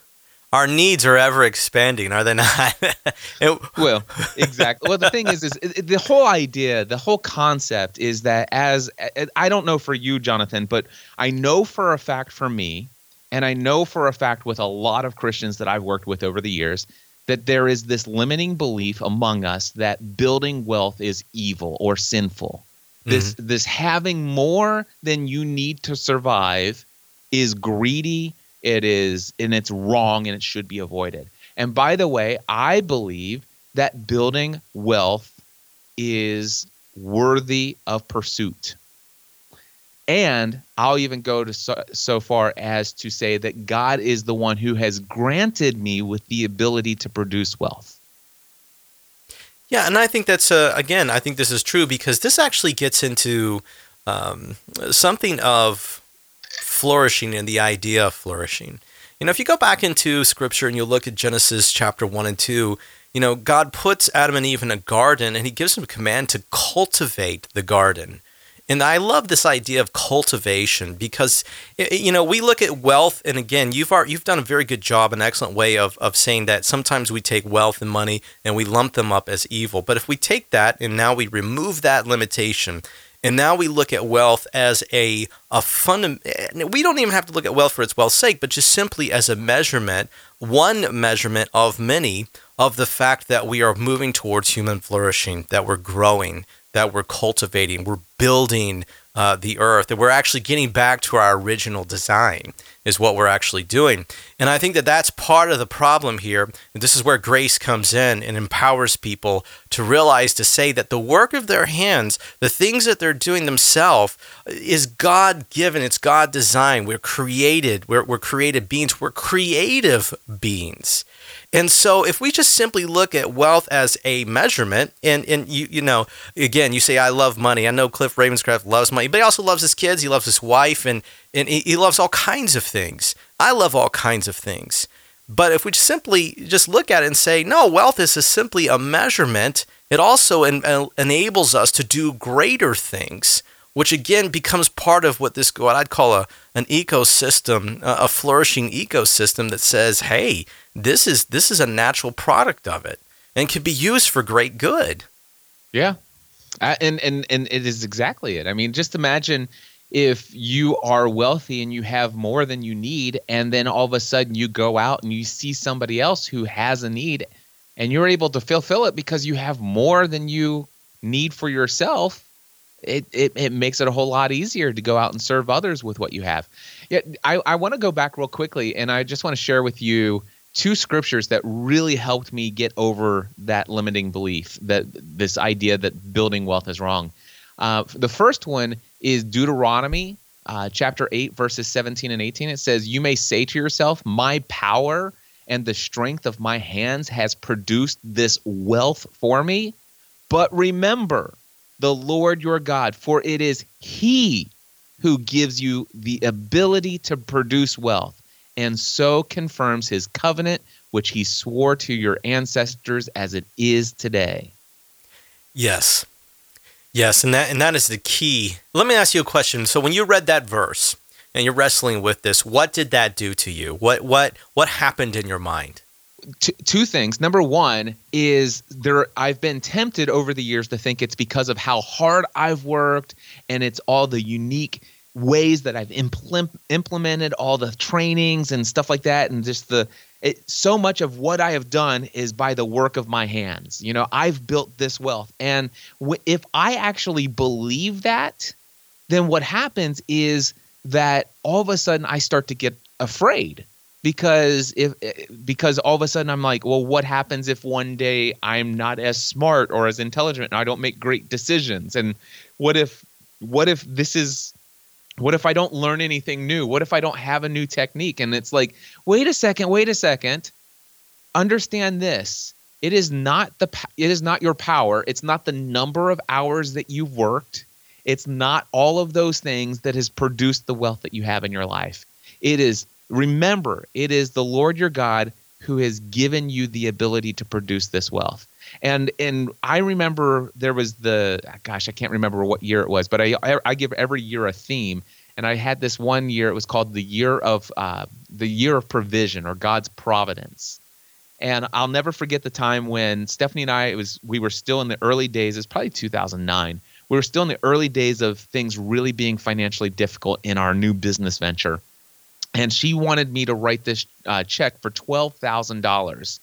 Our needs are ever expanding, are they not? it, well, exactly. Well, the thing is, is the whole idea, the whole concept is that as I don't know for you, Jonathan, but I know for a fact for me and I know for a fact with a lot of Christians that I've worked with over the years that there is this limiting belief among us that building wealth is evil or sinful. Mm-hmm. This this having more than you need to survive is greedy, it is and it's wrong and it should be avoided. And by the way, I believe that building wealth is worthy of pursuit. And I'll even go to so, so, far as to say that God is the one who has granted me with the ability to produce wealth. Yeah, and I think that's uh, again, I think this is true because this actually gets into um, something of flourishing and the idea of flourishing. You know, if you go back into Scripture and you look at Genesis chapter one and two, you know, God puts Adam and Eve in a garden and He gives them a command to cultivate the garden. And I love this idea of cultivation because you know we look at wealth, and again, you've you've done a very good job, an excellent way of of saying that sometimes we take wealth and money and we lump them up as evil. But if we take that and now we remove that limitation, and now we look at wealth as a a fund. Eh, we don't even have to look at wealth for its wealth's sake, but just simply as a measurement, one measurement of many of the fact that we are moving towards human flourishing, that we're growing, that we're cultivating, we're building uh, the earth, that we're actually getting back to our original design is what we're actually doing. And I think that that's part of the problem here. And this is where grace comes in and empowers people to realize to say that the work of their hands, the things that they're doing themselves, is God given. It's God designed. We're created. We're, we're created beings. We're creative beings. And so if we just simply look at wealth as a measurement, and, and you you know, again, you say I love money. I know Cliff Ravenscraft loves money, but he also loves his kids, he loves his wife, and, and he, loves all kinds of things. I love all kinds of things. But if we simply just look at it and say, no, wealth is simply a measurement, it also en- enables us to do greater things which again becomes part of what this what I'd call a an ecosystem, a flourishing ecosystem that says, "Hey, this is this is a natural product of it and can be used for great good." Yeah, uh, and and and it is exactly it. I mean, just imagine if you are wealthy and you have more than you need, and then all of a sudden you go out and you see somebody else who has a need, and you're able to fulfill it because you have more than you need for yourself it, it, it makes it a whole lot easier to go out and serve others with what you have. Yeah, I, I want to go back real quickly and I just want to share with you two scriptures that really helped me get over that limiting belief that this idea that building wealth is wrong. Uh, the first one is Deuteronomy uh, chapter 8, verses 17 and 18. It says, You may say to yourself, My power and the strength of my hands has produced this wealth for me. But remember, the Lord your God, for it is He who gives you the ability to produce wealth, and so confirms His covenant, which He swore to your ancestors as it is today. Yes. Yes, and that and that is the key. Let me ask you a question. So when you read that verse and you're wrestling with this, what did that do to you? What what what happened in your mind? Two things. Number one is there. I've been tempted over the years to think it's because of how hard I've worked, and it's all the unique ways that I've implement, implemented all the trainings and stuff like that, and just the it, so much of what I have done is by the work of my hands. You know, I've built this wealth, and w- if I actually believe that, then what happens is that all of a sudden I start to get afraid because if eh, because all of a sudden I'm like, well, what happens if one day I'm not as smart or as intelligent and I don't make great decisions? And what if what if this is what if I don't learn anything new? What if I don't have a new technique? And it's like, wait a second, wait a second. Understand this. It is not the it is not your power. It's not the number of hours that you've worked. It's not all of those things that has produced the wealth that you have in your life. It is Remember, it is the Lord your God who has given you the ability to produce this wealth. And and I remember there was the gosh, I can't remember what year it was, but I I give every year a theme. And I had this one year. It was called the year of uh, the year of provision or God's providence. And I'll never forget the time when Stephanie and I it was we were still in the early days. It's probably 2009. We were still in the early days of things really being financially difficult in our new business venture and she wanted me to write this uh, check for twelve thousand um, dollars.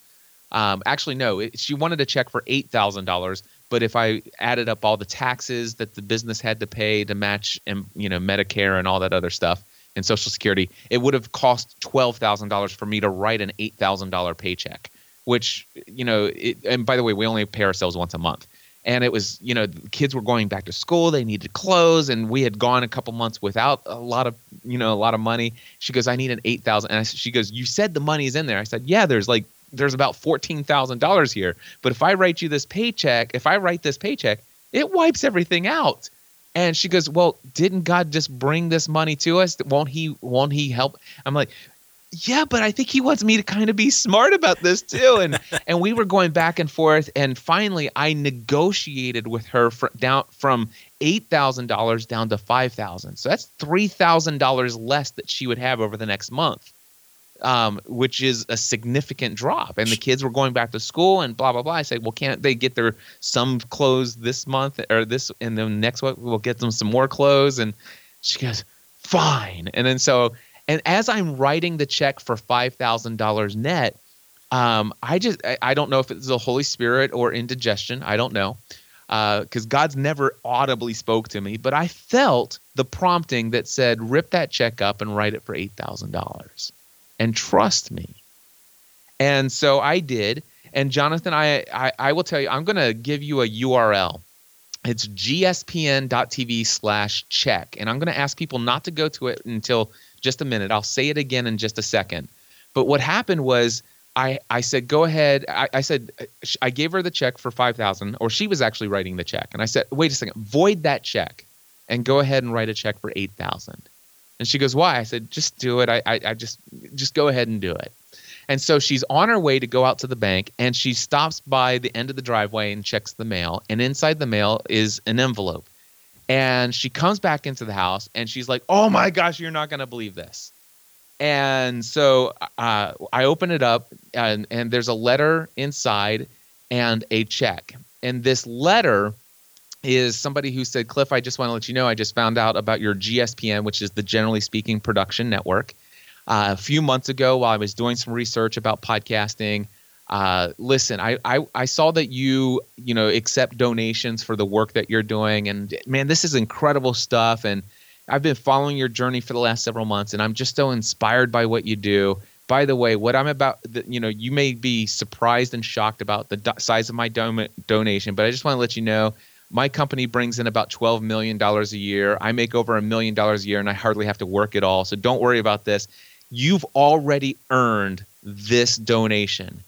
Actually, no, it, she wanted a check for eight thousand dollars. But if I added up all the taxes that the business had to pay to match, and you know, Medicare and all that other stuff and Social Security, it would have cost twelve thousand dollars for me to write an eight thousand dollar paycheck. Which you know, it, and by the way, we only pay ourselves once a month and it was you know kids were going back to school they needed clothes and we had gone a couple months without a lot of you know a lot of money. She goes i need an 8000 and I, she goes you said the money's in there. I said yeah there's like there's about $14000 here but if i write you this paycheck if i write this paycheck it wipes everything out. And she goes well didn't god just bring this money to us? Won't he won't he help? I'm like yeah, but I think he wants me to kind of be smart about this too. And and we were going back and forth, and finally I negotiated with her for, down from eight thousand dollars down to five thousand. So that's three thousand dollars less that she would have over the next month, um, which is a significant drop. And the kids were going back to school, and blah blah blah. I said, well, can't they get their some clothes this month or this, and then next week we'll get them some more clothes? And she goes, fine. And then so and as I'm writing the check for $5,000 net, Um, I just I, don't know if it's the Holy Spirit or indigestion. I don't know because uh, God's never audibly spoke to me, but I felt the prompting that said, "Rip that check up and write it for eight thousand dollars, and trust me." And so I did. And Jonathan, I I, I will tell you, I'm going to give you a URL. It's gspn.tv slash check. And I'm going to ask people not to go to it until just a minute. I'll say it again in just a second. But what happened was I, I said, go ahead. I, I said, I gave her the check for 5000 or she was actually writing the check. And I said, wait a second, void that check and go ahead and write a check for 8000 And she goes, why? I said, just do it. I, I, I just, just go ahead and do it. And so she's on her way to go out to the bank and she stops by the end of the driveway and checks the mail. And inside the mail is an envelope. And she comes back into the house and she's like, oh my gosh, you're not going to believe this. And so uh, I open it up, and, and there's a letter inside and a check. And this letter is somebody who said, Cliff, I just want to let you know I just found out about your GSPN, which is the Generally Speaking Production Network. Uh, a few months ago, while I was doing some research about podcasting, uh, listen, I, I, I saw that you you know accept donations for the work that you're doing, and man, this is incredible stuff. And I've been following your journey for the last several months, and I'm just so inspired by what you do. By the way, what I'm about, you know, you may be surprised and shocked about the do- size of my do- donation, but I just want to let you know my company brings in about $12 million a year. I make over a million dollars a year, and I hardly have to work at all. So don't worry about this. You've already earned this donation.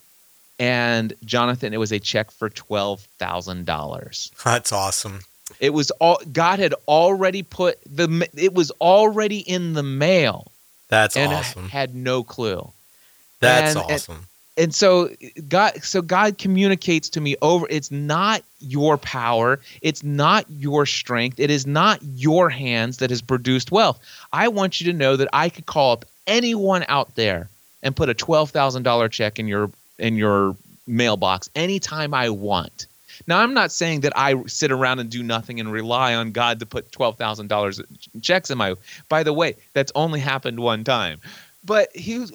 And Jonathan, it was a check for $12,000. That's awesome. It was all God had already put the it was already in the mail. That's and awesome. had no clue. That's And- awesome. And, and so God so God communicates to me over it's not your power, it's not your strength, it is not your hands that has produced wealth. I want you to know that I could call up anyone out there and put a $12,000 check in your in your mailbox anytime I want. Now, I'm not saying that I sit around and do nothing and rely on God to put twelve thousand dollars checks in my. By the way, that's only happened one time, but he,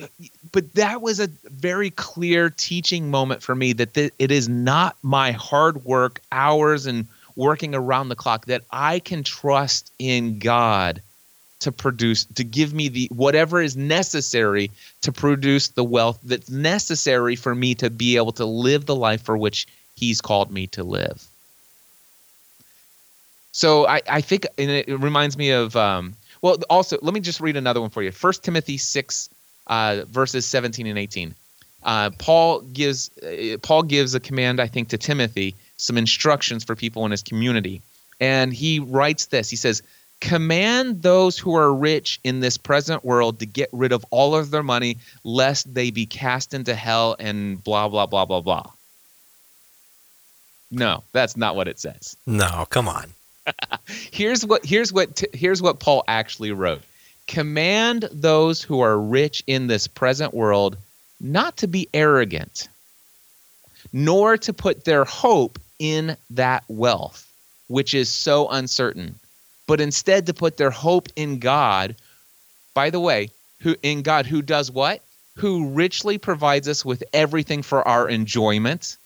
but that was a very clear teaching moment for me that th- it is not my hard work, hours, and working around the clock that I can trust in God to produce to give me the whatever is necessary to produce the wealth that's necessary for me to be able to live the life for which he's called me to live. So i, I think and it reminds me of um, well also let me just read another one for you. First timothy 6 uh, verses 17 and 18 uh, paul gives uh, paul gives a command i think to timothy some instructions for people in his community. And he writes this. He says command those who are rich in this present world to get rid of all of their money lest they be cast into hell and blah blah blah blah blah. No that's not what it says. No, come on. here's what here's what t- here's what paul actually wrote. Command those who are rich in this present world not to be arrogant nor to put their hope in that wealth which is so uncertain but instead to put their hope in God. By the way, who in God who does what? Who richly provides us with everything for our enjoyment.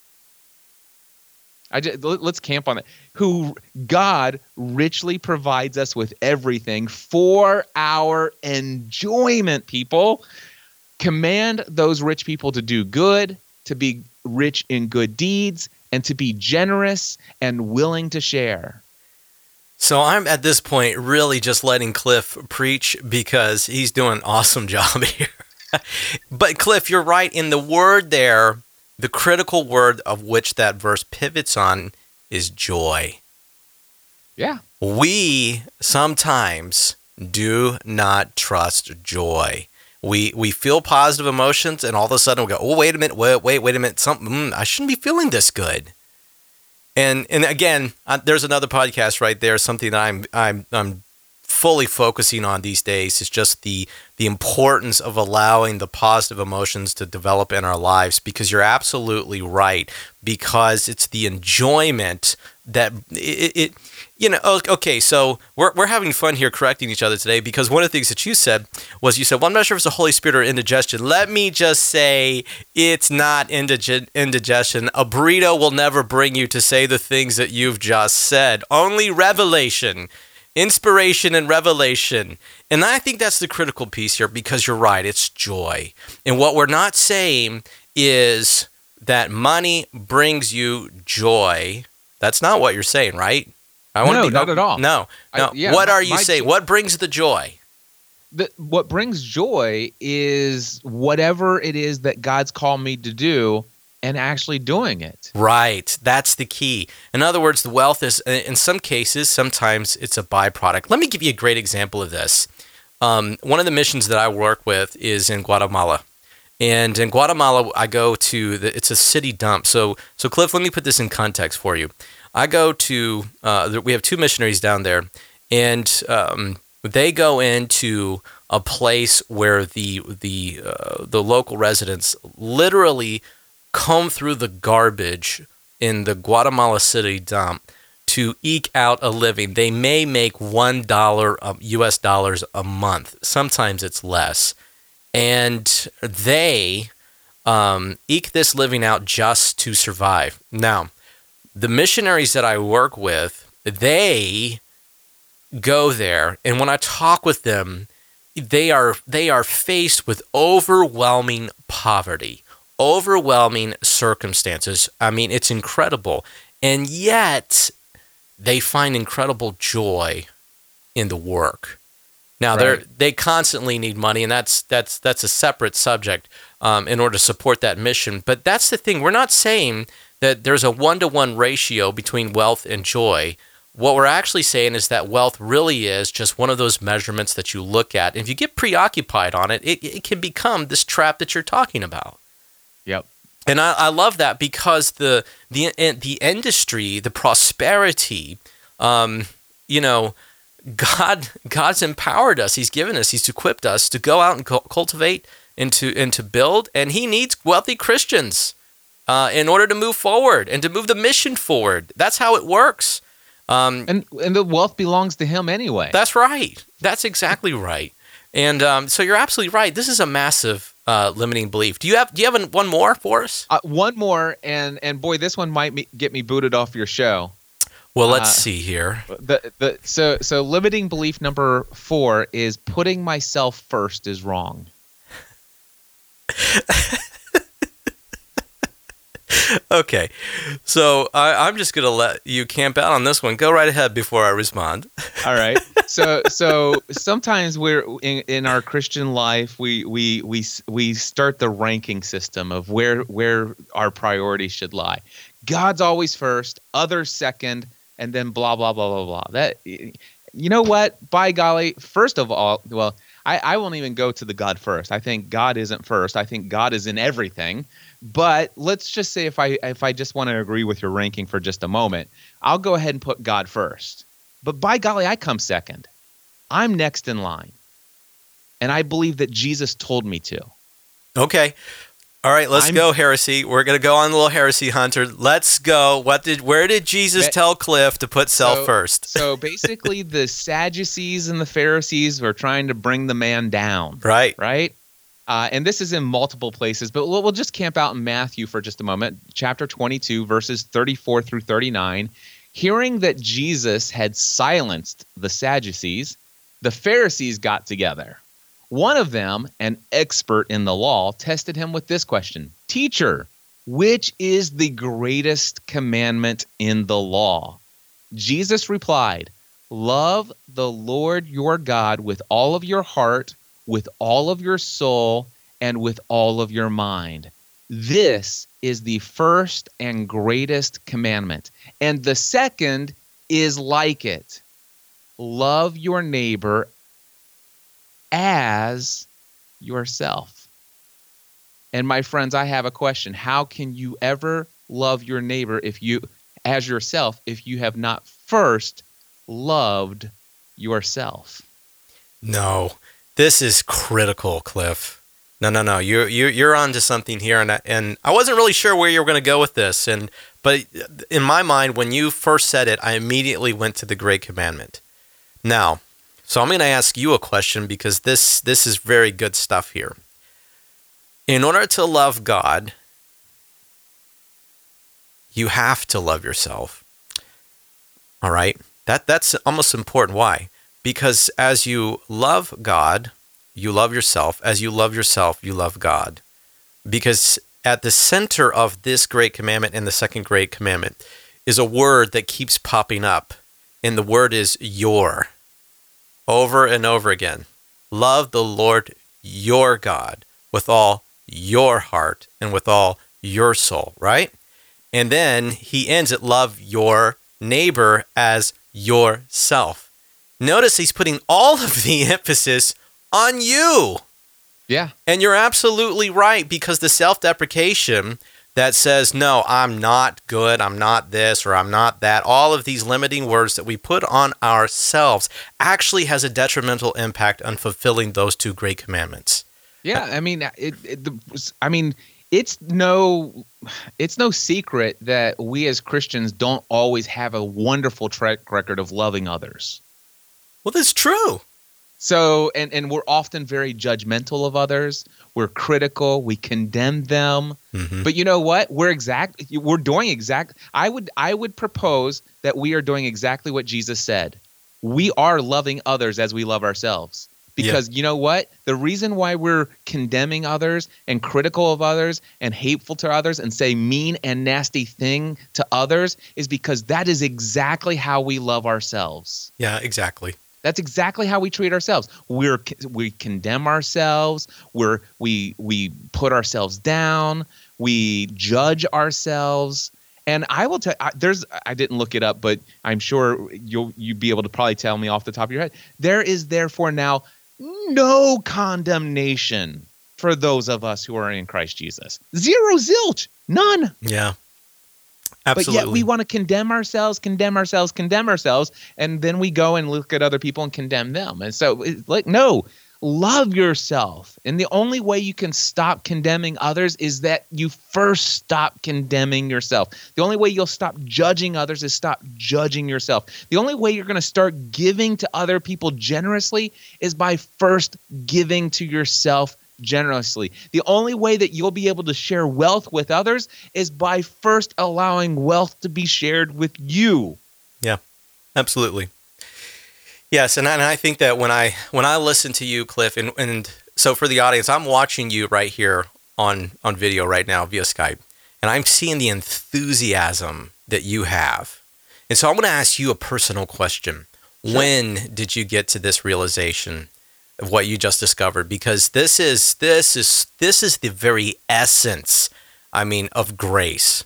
I just, let- let's camp on it. Who God richly provides us with everything for our enjoyment, people. Command those rich people to do good, to be rich in good deeds, and to be generous and willing to share. So I'm at this point really just letting Cliff preach because he's doing an awesome job here. but Cliff, you're right. In the word there, the critical word of which that verse pivots on is joy. Yeah. We sometimes do not trust joy. We we feel positive emotions, and all of a sudden we go, "Oh, wait a minute, wait, wait, wait a minute, something. mm, I shouldn't be feeling this good." And and again, uh, there's another podcast right there. Something that I'm I'm I'm fully focusing on these days is just the the importance of allowing the positive emotions to develop in our lives because you're absolutely right because it's the enjoyment that it, it you know okay so we're, we're having fun here correcting each other today because one of the things that you said was you said well i'm not sure if it's the holy spirit or indigestion. Let me just say it's not indige- indigestion. A burrito will never bring you to say the things that you've just said. Only revelation inspiration and revelation. And i think that's the critical piece here because you're right it's joy. And what we're not saying is that money brings you joy that's not what you're saying, right? I want no, to be not at all. No, no. I, yeah, what are you saying? Joy, what brings the joy? The, what brings joy is whatever it is that God's called me to do and actually doing it. Right. That's the key. In other words, the wealth is, in some cases, sometimes it's a byproduct. Let me give you a great example of this. Um, one of the missions that I work with is in Guatemala. And in Guatemala, I go to the, it's a city dump. So, so Cliff, let me put this in context for you. I go to, uh, we have two missionaries down there, and um, they go into a place where the the uh, the local residents literally comb through the garbage in the Guatemala City dump to eke out a living. They may make one dollar U.S. dollars a month. Sometimes it's less, and they um, eke this living out just to survive. Now, the missionaries that I work with, they go there, and when I talk with them, they are they are faced with overwhelming poverty, overwhelming circumstances. I mean, it's incredible, and yet they find incredible joy in the work. Now right. they they constantly need money, and that's that's that's a separate subject um, in order to support that mission. But that's the thing. We're not saying that there's a one to one ratio between wealth and joy. What we're actually saying is that wealth really is just one of those measurements that you look at. And if you get preoccupied on it, it, it can become this trap that you're talking about. Yep. And I, I love that because the the the industry, the prosperity, um, you know, God God's empowered us. He's given us. He's equipped us to go out and cultivate and to and to build. And He needs wealthy Christians uh, in order to move forward and to move the mission forward. That's how it works. Um, and and the wealth belongs to him anyway. That's right. That's exactly right. And um, so you're absolutely right. This is a massive uh, limiting belief. Do you have Do you have one more for us? Uh, one more, and and boy, this one might me, get me booted off your show. Well, let's uh, see here. The, the, so so limiting belief number four is putting myself first is wrong. okay, so I, am just gonna let you camp out on this one. Go right ahead before I respond. All right. So so sometimes we're in, in our Christian life we we we we start the ranking system of where where our priorities should lie. God's always first, others second, and then blah blah blah blah blah. That you know what? By golly, first of all, well, I, I won't even go to the God first. I think God isn't first. I think God is in everything. But let's just say if I if I just want to agree with your ranking for just a moment, I'll go ahead and put God first. But by golly, I come second. I'm next in line. And I believe that Jesus told me to. Okay. All right, let's I'm, go heresy. We're going to go on a little heresy hunter. Let's go. What did where did Jesus tell Cliff to put self so, first? so basically the Sadducees and the Pharisees were trying to bring the man down. Right. Right? Uh, and this is in multiple places, but we'll, we'll just camp out in Matthew for just a moment. Chapter 22, verses 34 through 39. Hearing that Jesus had silenced the Sadducees, the Pharisees got together. One of them, an expert in the law, tested him with this question Teacher, which is the greatest commandment in the law? Jesus replied, Love the Lord your God with all of your heart with all of your soul and with all of your mind. This is the first and greatest commandment. And the second is like it love your neighbor as yourself. And my friends, I have a question. How can you ever love your neighbor if you as yourself if you have not first loved yourself? No. This is critical, Cliff. No, no, no. You're you're you're onto something here, and I, and I wasn't really sure where you were going to go with this, and But in my mind, when you first said it, I immediately went to the Great Commandment. Now, so I'm going to ask you a question because this this is very good stuff here. In order to love God, you have to love yourself. All right? That that's almost important why? Because as you love God, you love yourself. As you love yourself, you love God. Because at the center of this great commandment and the second great commandment is a word that keeps popping up. And the word is your. Over and over again. Love the Lord your God with all your heart and with all your soul, right? And then he ends it love your neighbor as yourself. Notice he's putting all of the emphasis on you. Yeah. And you're absolutely right because the self deprecation that says, no, I'm not good, I'm not this, or I'm not that, all of these limiting words that we put on ourselves actually has a detrimental impact on fulfilling those two great commandments. Yeah. I mean, it, it the, I mean, it's no it's no secret that we as Christians don't always have a wonderful track record of loving others. Well, that's true. So, and, and we're often very judgmental of others. We're critical. We condemn them. Mm-hmm. But you know what? We're exact. We're doing exact. I would I would propose that we are doing exactly what Jesus said. We are loving others as we love ourselves. Because yeah. you know what? The reason why we're condemning others and critical of others and hateful to others and say mean and nasty thing to others is because that is exactly how we love ourselves. Yeah, exactly. That's exactly how we treat ourselves. We're we condemn ourselves. We're we we put ourselves down. We judge ourselves. And I will tell. There's. I didn't look it up, but I'm sure you'll you'd be able to probably tell me off the top of your head. There is therefore now no condemnation for those of us who are in Christ Jesus. Zero zilch. None. Yeah. Absolutely. But yet we want to condemn ourselves, condemn ourselves, condemn ourselves, and then we go and look at other people and condemn them. And so, like, no, love yourself. And the only way you can stop condemning others is that you first stop condemning yourself. The only way you'll stop judging others is stop judging yourself. The only way you're going to start giving to other people generously is by first giving to yourself generously. The only way that you'll be able to share wealth with others is by first allowing wealth to be shared with you. Yeah, absolutely. Yes, and I, and I think that when I when I listen to you, Cliff, and, and so for the audience, I'm watching you right here on on video right now via Skype, and I'm seeing the enthusiasm that you have. And so I'm going to ask you a personal question. Sure. When did you get to this realization of what you just discovered because this is this is this is the very essence i mean of grace.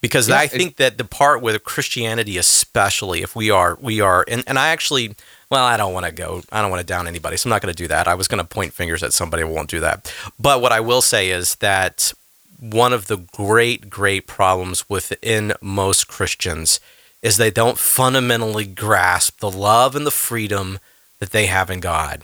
Because yeah, i think that the part with christianity especially if we are we are and, and i actually well i don't want to go i don't want to down anybody so i'm not going to do that. I was going to point fingers at somebody i won't do that. But what i will say is that one of the great great problems within most christians is they don't fundamentally grasp the love and the freedom that they have in god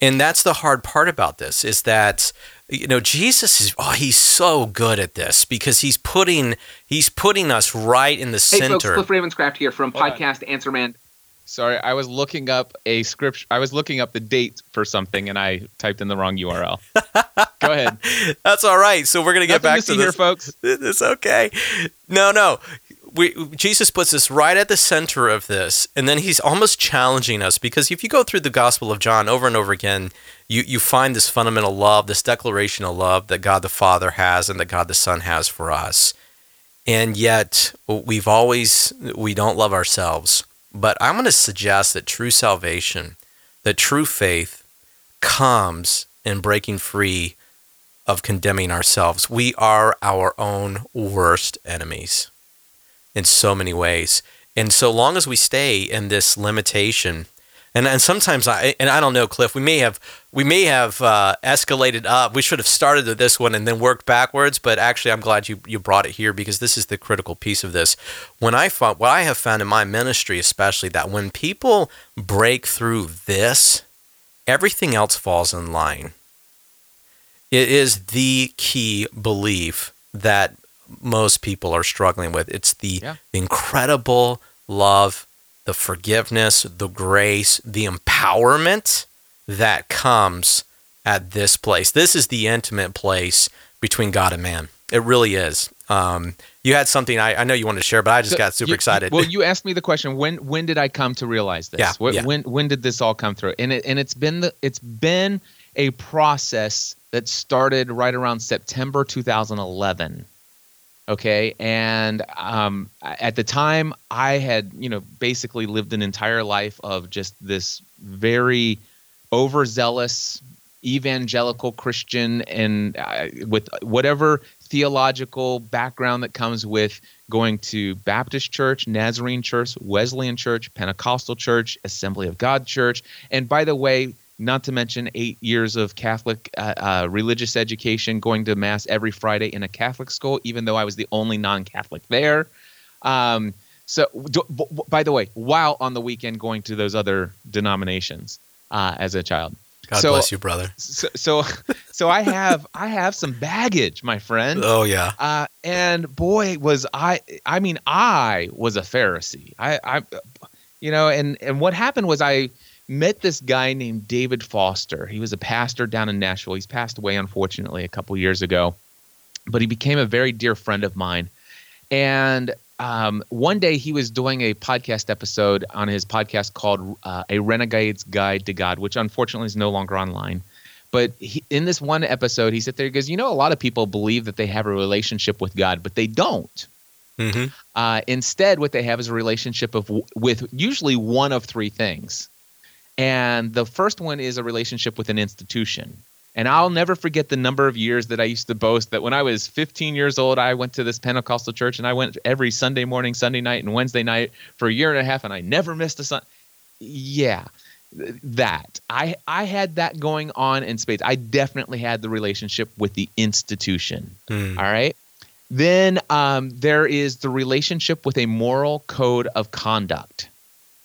and that's the hard part about this is that you know Jesus is oh he's so good at this because he's putting he's putting us right in the hey center. Hey folks, Cliff Ravenscraft here from Hold Podcast on. Answer Man. Sorry, I was looking up a script. I was looking up the date for something, and I typed in the wrong URL. Go ahead. That's all right. So we're gonna get Nothing back to, to this. here, folks. It's okay. No, no we, Jesus puts us right at the center of this, and then he's almost challenging us because if you go through the Gospel of John over and over again, you, you find this fundamental love, this declaration of love that God the Father has and that God the Son has for us. And yet, we've always, we don't love ourselves. But I'm going to suggest that true salvation, that true faith comes in breaking free of condemning ourselves. We are our own worst enemies in so many ways. And so long as we stay in this limitation, and and sometimes I and I don't know, Cliff, we may have we may have uh, escalated up. We should have started with this one and then worked backwards. But actually, I'm glad you you brought it here because this is the critical piece of this. When I found what I have found in my ministry, especially that when people break through this, everything else falls in line. It is the key belief that most people are struggling with. It's the Yeah. incredible love, the forgiveness, the grace, the empowerment that comes at this place. This is the intimate place between God and man. It really is. Um, you had something I, I know you wanted to share, but I just So got super you- excited. Well, you asked me the question when when did I come to realize this? Yeah, Wh- yeah. When when did this all come through? And it and it's been the it's been a process that started right around September 2011. Okay, and um, at the time, I had you know basically lived an entire life of just this very overzealous evangelical Christian and uh, with whatever theological background that comes with going to Baptist church, Nazarene church, Wesleyan church, Pentecostal church, Assembly of God church, and by the way, not to mention eight years of Catholic uh, uh, religious education, going to mass every Friday in a Catholic school, even though I was the only non-Catholic there. Um, so, d- b- b- by the way, while on the weekend going to those other denominations uh, as a child. God so, bless you, brother. So, so, so I have I have some baggage, my friend. Oh yeah. Uh, and boy, was I! I mean, I was a Pharisee. I, I, you know, and and what happened was I met this guy named David Foster. He was a pastor down in Nashville. He's passed away, unfortunately, a couple years ago, but he became a very dear friend of mine. And um, one day he was doing a podcast episode on his podcast called uh, "A Renegade's Guide to God," which unfortunately is no longer online. But he, in this one episode, he sat there. He goes, "You know, a lot of people believe that they have a relationship with God, but they don't. hmm Uh, instead, what they have is a relationship of with usually one of three things, and the first one is a relationship with an institution. And I'll never forget the number of years that I used to boast that when I was 15 years old, I went to this Pentecostal church and I went every Sunday morning, Sunday night, and Wednesday night for a year and a half, and I never missed a Sunday. Yeah, that I I had that going on in space. I definitely had the relationship with the institution. Mm. All right. Then um, there is the relationship with a moral code of conduct.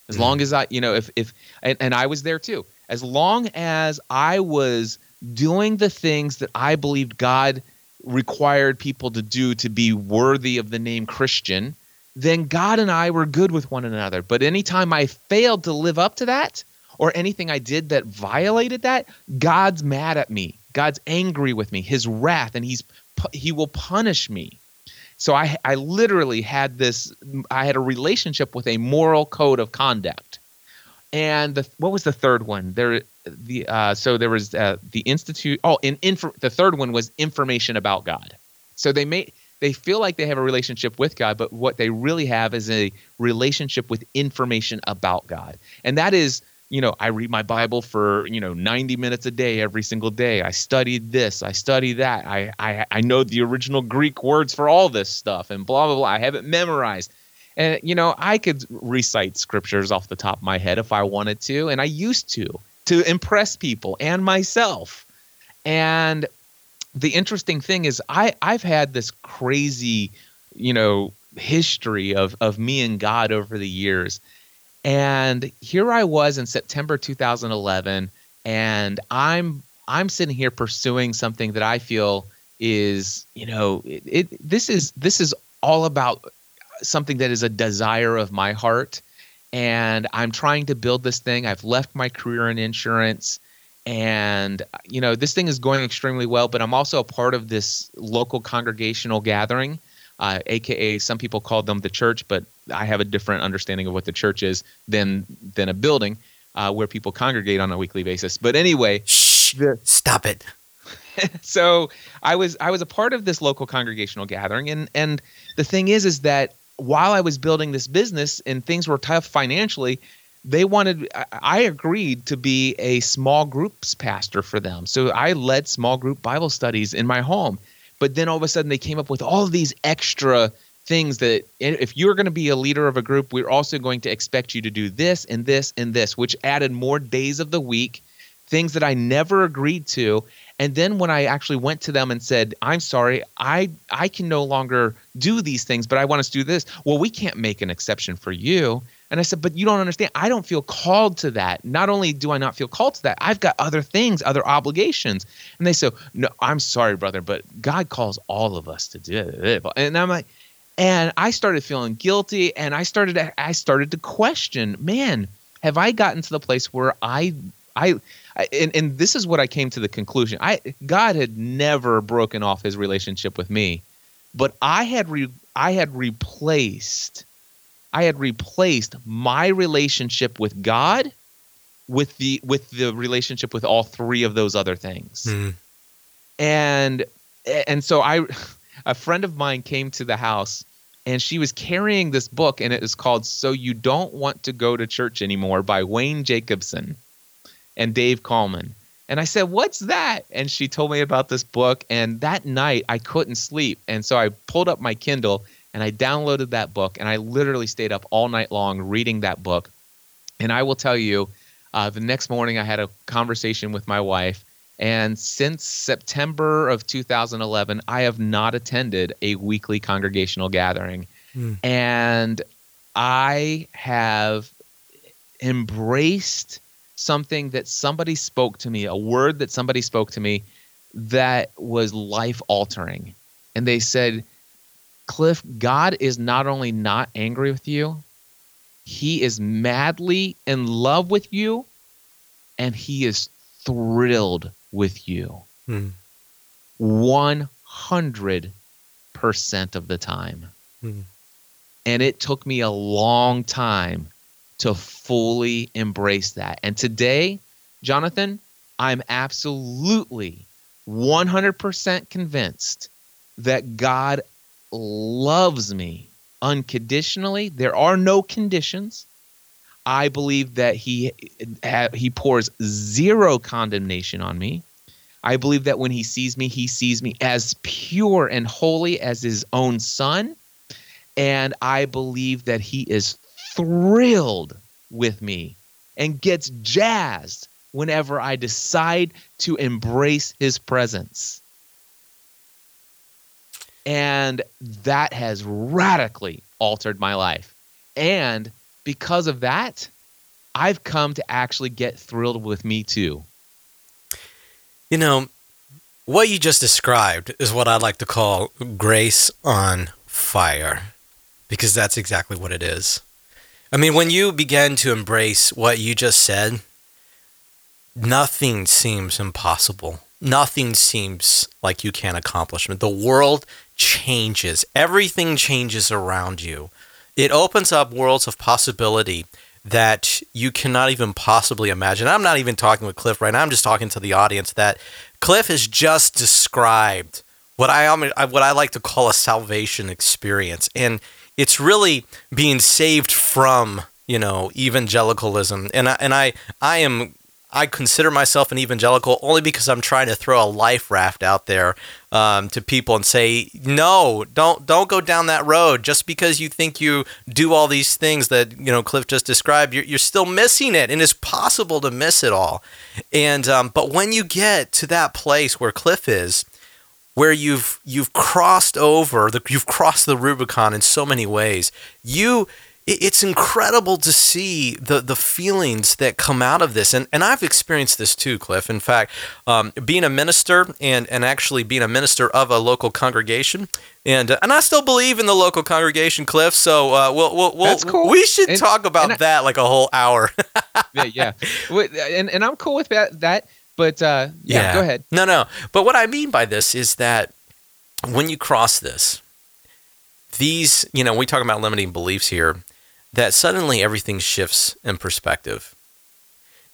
As Mhm. long as I, you know, if if and, and I was there too. As long as I was doing the things that I believed God required people to do to be worthy of the name Christian, then God and I were good with one another. But anytime I failed to live up to that, or anything I did that violated that, God's mad at me. God's angry with me. His wrath, and he's he will punish me. So I I literally had this. I had a relationship with a moral code of conduct. And the what was the third one? There the uh, so there was uh, the institute. Oh, in info, the third one was information about God. So they may they feel like they have a relationship with God, but what they really have is a relationship with information about God, and that is you know I read my Bible for you know 90 minutes a day every single day. I studied this, I study that. I I, I know the original Greek words for all this stuff, and blah blah blah. I have it memorized. And you know, I could recite scriptures off the top of my head if I wanted to, and I used to to impress people and myself. And the interesting thing is I I've had this crazy, you know, history of of me and God over the years. And here I was in September 2011 and I'm I'm sitting here pursuing something that I feel is, you know, it, it this is this is all about something that is a desire of my heart and I'm trying to build this thing. I've left my career in insurance and you know this thing is going extremely well but i'm also a part of this local congregational gathering uh, aka some people call them the church but i have a different understanding of what the church is than than a building uh, where people congregate on a weekly basis but anyway Shh. Stop it. so I was I was a part of this local congregational gathering, and and the thing is is that while I was building this business and things were tough financially, they wanted I agreed to be a small groups pastor for them. So I led small group Bible studies in my home. But then all of a sudden they came up with all these extra things that if you're going to be a leader of a group, we're also going to expect you to do this and this and this, which added more days of the week, things that I never agreed to. And then when I actually went to them and said, "I'm sorry, I I can no longer do these things, but I want us to do this." Well, we can't make an exception for you. And I said, But you don't understand. I don't feel called to that. Not only do I not feel called to that, I've got other things, other obligations. And they said, No, I'm sorry, brother, but God calls all of us to do it. And I'm like, and I started feeling guilty and I started to, I started to question, man, have I gotten to the place where I I, I and, and this is what I came to the conclusion. I God had never broken off his relationship with me, but I had re, I had replaced I had replaced my relationship with God with the with the relationship with all three of those other things. Mm. And and so I a friend of mine came to the house and she was carrying this book and it is called So You Don't Want to Go to Church Anymore by Wayne Jacobsen and Dave Coleman. And I said, What's that? And she told me about this book. And that night I couldn't sleep. And so I pulled up my Kindle and I downloaded that book. And I literally stayed up all night long reading that book. And I will tell you, uh, the next morning I had a conversation with my wife. And since September of 2011, I have not attended a weekly congregational gathering. Mm. And I have embraced something that somebody spoke to me, a word that somebody spoke to me that was life altering. And they said, Cliff, God is not only not angry with you, he is madly in love with you, and he is thrilled with you. Mm. 100% of the time. Mm. And it took me a long time to fully embrace that. And today, Jonathan, I'm absolutely 100% convinced that God loves me unconditionally. There are no conditions. I believe that he he pours zero condemnation on me. I believe that when he sees me, he sees me as pure and holy as his own son. And I believe that he is thrilled with me and gets jazzed whenever I decide to embrace his presence. And that has radically altered my life. And because of that, I've come to actually get thrilled with me too. You know, what you just described is what I'd like to call grace on fire, because that's exactly what it is. I mean, when you begin to embrace what you just said, nothing seems impossible. Nothing seems like you can't accomplish it. The world changes, everything changes around you. It opens up worlds of possibility that you cannot even possibly imagine. I'm not even talking with Cliff right now. I'm just talking to the audience that Cliff has just described what I what I like to call a salvation experience, and it's really being saved from you know evangelicalism. And I, and I I am I consider myself an evangelical only because I'm trying to throw a life raft out there um, to people and say, no, don't don't go down that road. Just because you think you do all these things that you know Cliff just described, you're, you're still missing it, and it's possible to miss it all. And um, but when you get to that place where Cliff is, where you've you've crossed over, the, you've crossed the Rubicon in so many ways, you it's incredible to see the the feelings that come out of this and and I've experienced this too Cliff in fact um, being a minister and and actually being a minister of a local congregation and uh, and I still believe in the local congregation Cliff so uh, we'll, we'll, we'll cool. we should And- talk about I- that like a whole hour yeah, yeah. And and I'm cool with that. That, but uh, yeah, go ahead. No, no. But what I mean by this is that when you cross this, these, you know, we talk about limiting beliefs here, that suddenly everything shifts in perspective.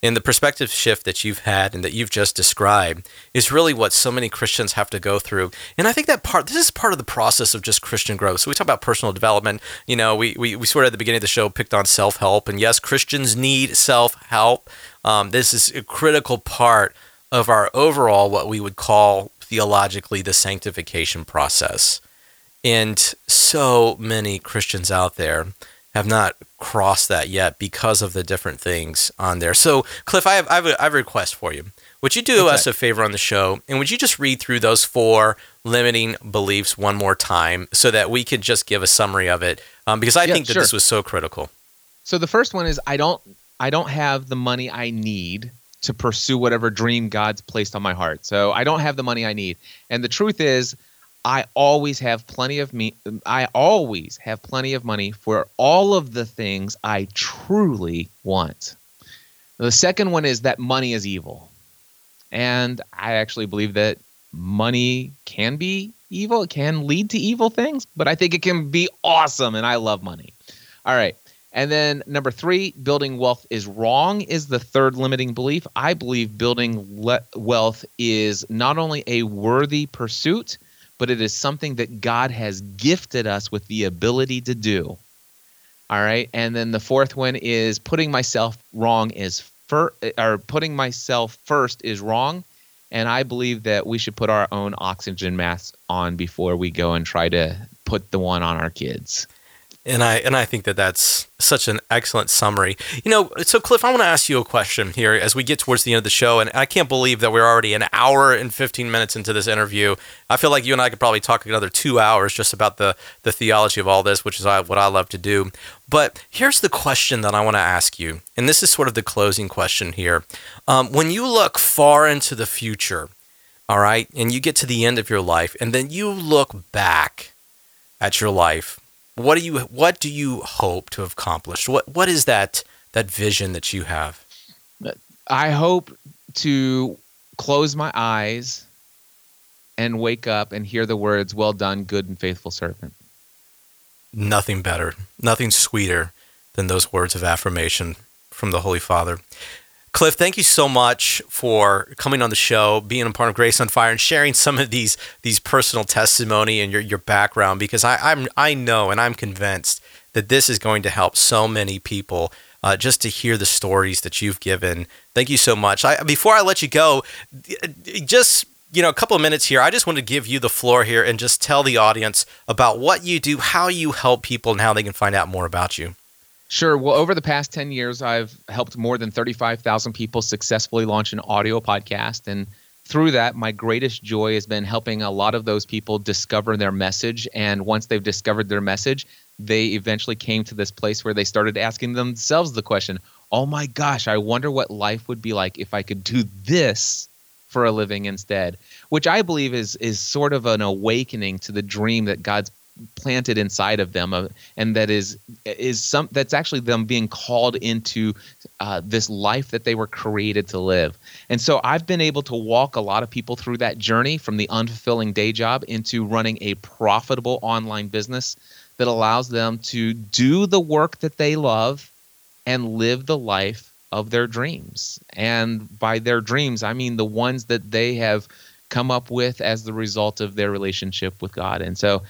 And the perspective shift that you've had and that you've just described is really what so many Christians have to go through. And I think that part, this is part of the process of just Christian growth. So we talk about personal development. You know, we, we, we sort of at the beginning of the show picked on self help. And yes, Christians need self help. Um, this is a critical part of our overall, what we would call theologically, the sanctification process. And so many Christians out there have not crossed that yet because of the different things on there. So, Cliff, I have, I have, a, I have a request for you. Would you do Okay. us a favor on the show and would you just read through those four limiting beliefs one more time so that we could just give a summary of it? Um, because I Yeah, think that sure. this was so critical. So the first one is I don't I don't have the money I need to pursue whatever dream God's placed on my heart. So I don't have the money I need. And the truth is I always have plenty of me I always have plenty of money for all of the things I truly want. The second one is that money is evil. And I actually believe that money can be evil, it can lead to evil things, but I think it can be awesome and I love money. All right. And then number three, building wealth is wrong is the third limiting belief. I believe building le- wealth is not only a worthy pursuit, but it is something that God has gifted us with the ability to do. All right. And then the fourth one is putting myself wrong is fir- or putting myself first is wrong. And I believe that we should put our own oxygen mask on before we go and try to put the one on our kids. And I and I think that that's such an excellent summary. You know, so Cliff, I want to ask you a question here as we get towards the end of the show, and I can't believe that we're already an hour and fifteen minutes into this interview. I feel like you and I could probably talk another two hours just about the the theology of all this, which is what I love to do. But here's the question that I want to ask you, and this is sort of the closing question here. Um, when you look far into the future, all right, and you get to the end of your life, and then you look back at your life what do you what do you hope to have accomplished? What what is that that vision that you have? I hope to close my eyes and wake up and hear the words, Well done, good and faithful servant. Nothing better, nothing sweeter than those words of affirmation from the Holy Father. Cliff, thank you so much for coming on the show, being a part of Grace on Fire, and sharing some of these these personal testimony and your, your background. Because I, I'm I know and I'm convinced that this is going to help so many people. Uh, just to hear the stories that you've given, thank you so much. I, before I let you go, just you know, a couple of minutes here. I just want to give you the floor here and just tell the audience about what you do, how you help people, and how they can find out more about you. Sure. Well, over the past 10 years, I've helped more than 35,000 people successfully launch an audio podcast. And through that, my greatest joy has been helping a lot of those people discover their message. And once they've discovered their message, they eventually came to this place where they started asking themselves the question oh my gosh, I wonder what life would be like if I could do this for a living instead which i believe is is sort of an awakening to the dream that god's planted inside of them uh, and that is is some that's actually them being called into uh, this life that they were created to live. And so i've been able to walk a lot of people through that journey from the unfulfilling day job into running a profitable online business that allows them to do the work that they love and live the life of their dreams. And by their dreams i mean the ones that they have come up with as the result of their relationship with god. And so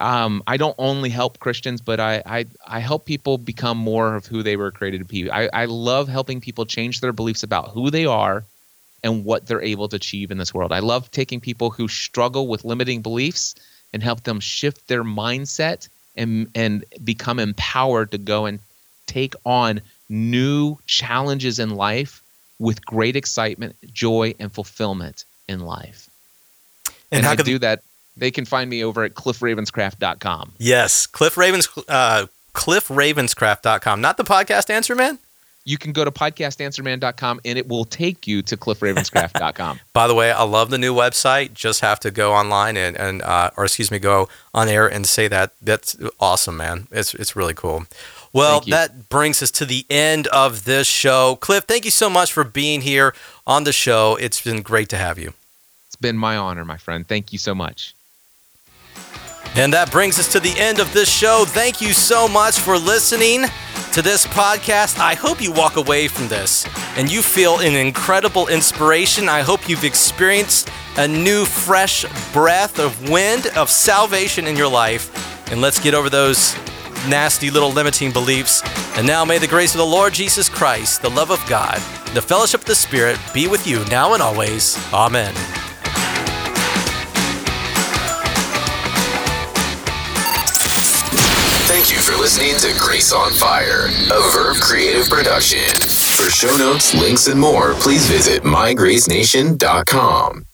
um, I don't only help Christians, but I, I, I help people become more of who they were created to be. I, I love helping people change their beliefs about who they are and what they're able to achieve in this world. I love taking people who struggle with limiting beliefs and help them shift their mindset and and become empowered to go and take on new challenges in life with great excitement, joy, and fulfillment in life. And, and how I do that they can find me over at cliffravenscraft.com. Yes, Cliff Ravens, uh, cliffravenscraft.com, not the podcast answer man. You can go to podcastanswerman.com and it will take you to cliffravenscraft.com. By the way, I love the new website. Just have to go online and, and uh, or excuse me, go on air and say that. That's awesome, man. It's, it's really cool. Well, that brings us to the end of this show. Cliff, thank you so much for being here on the show. It's been great to have you. It's been my honor, my friend. Thank you so much. And that brings us to the end of this show. Thank you so much for listening to this podcast. I hope you walk away from this and you feel an incredible inspiration. I hope you've experienced a new, fresh breath of wind of salvation in your life. And let's get over those nasty little limiting beliefs. And now may the grace of the Lord Jesus Christ, the love of God, the fellowship of the Spirit be with you now and always. Amen. For listening to Grace on Fire, a Verve Creative production. For show notes, links, and more, please visit mygracenation.com.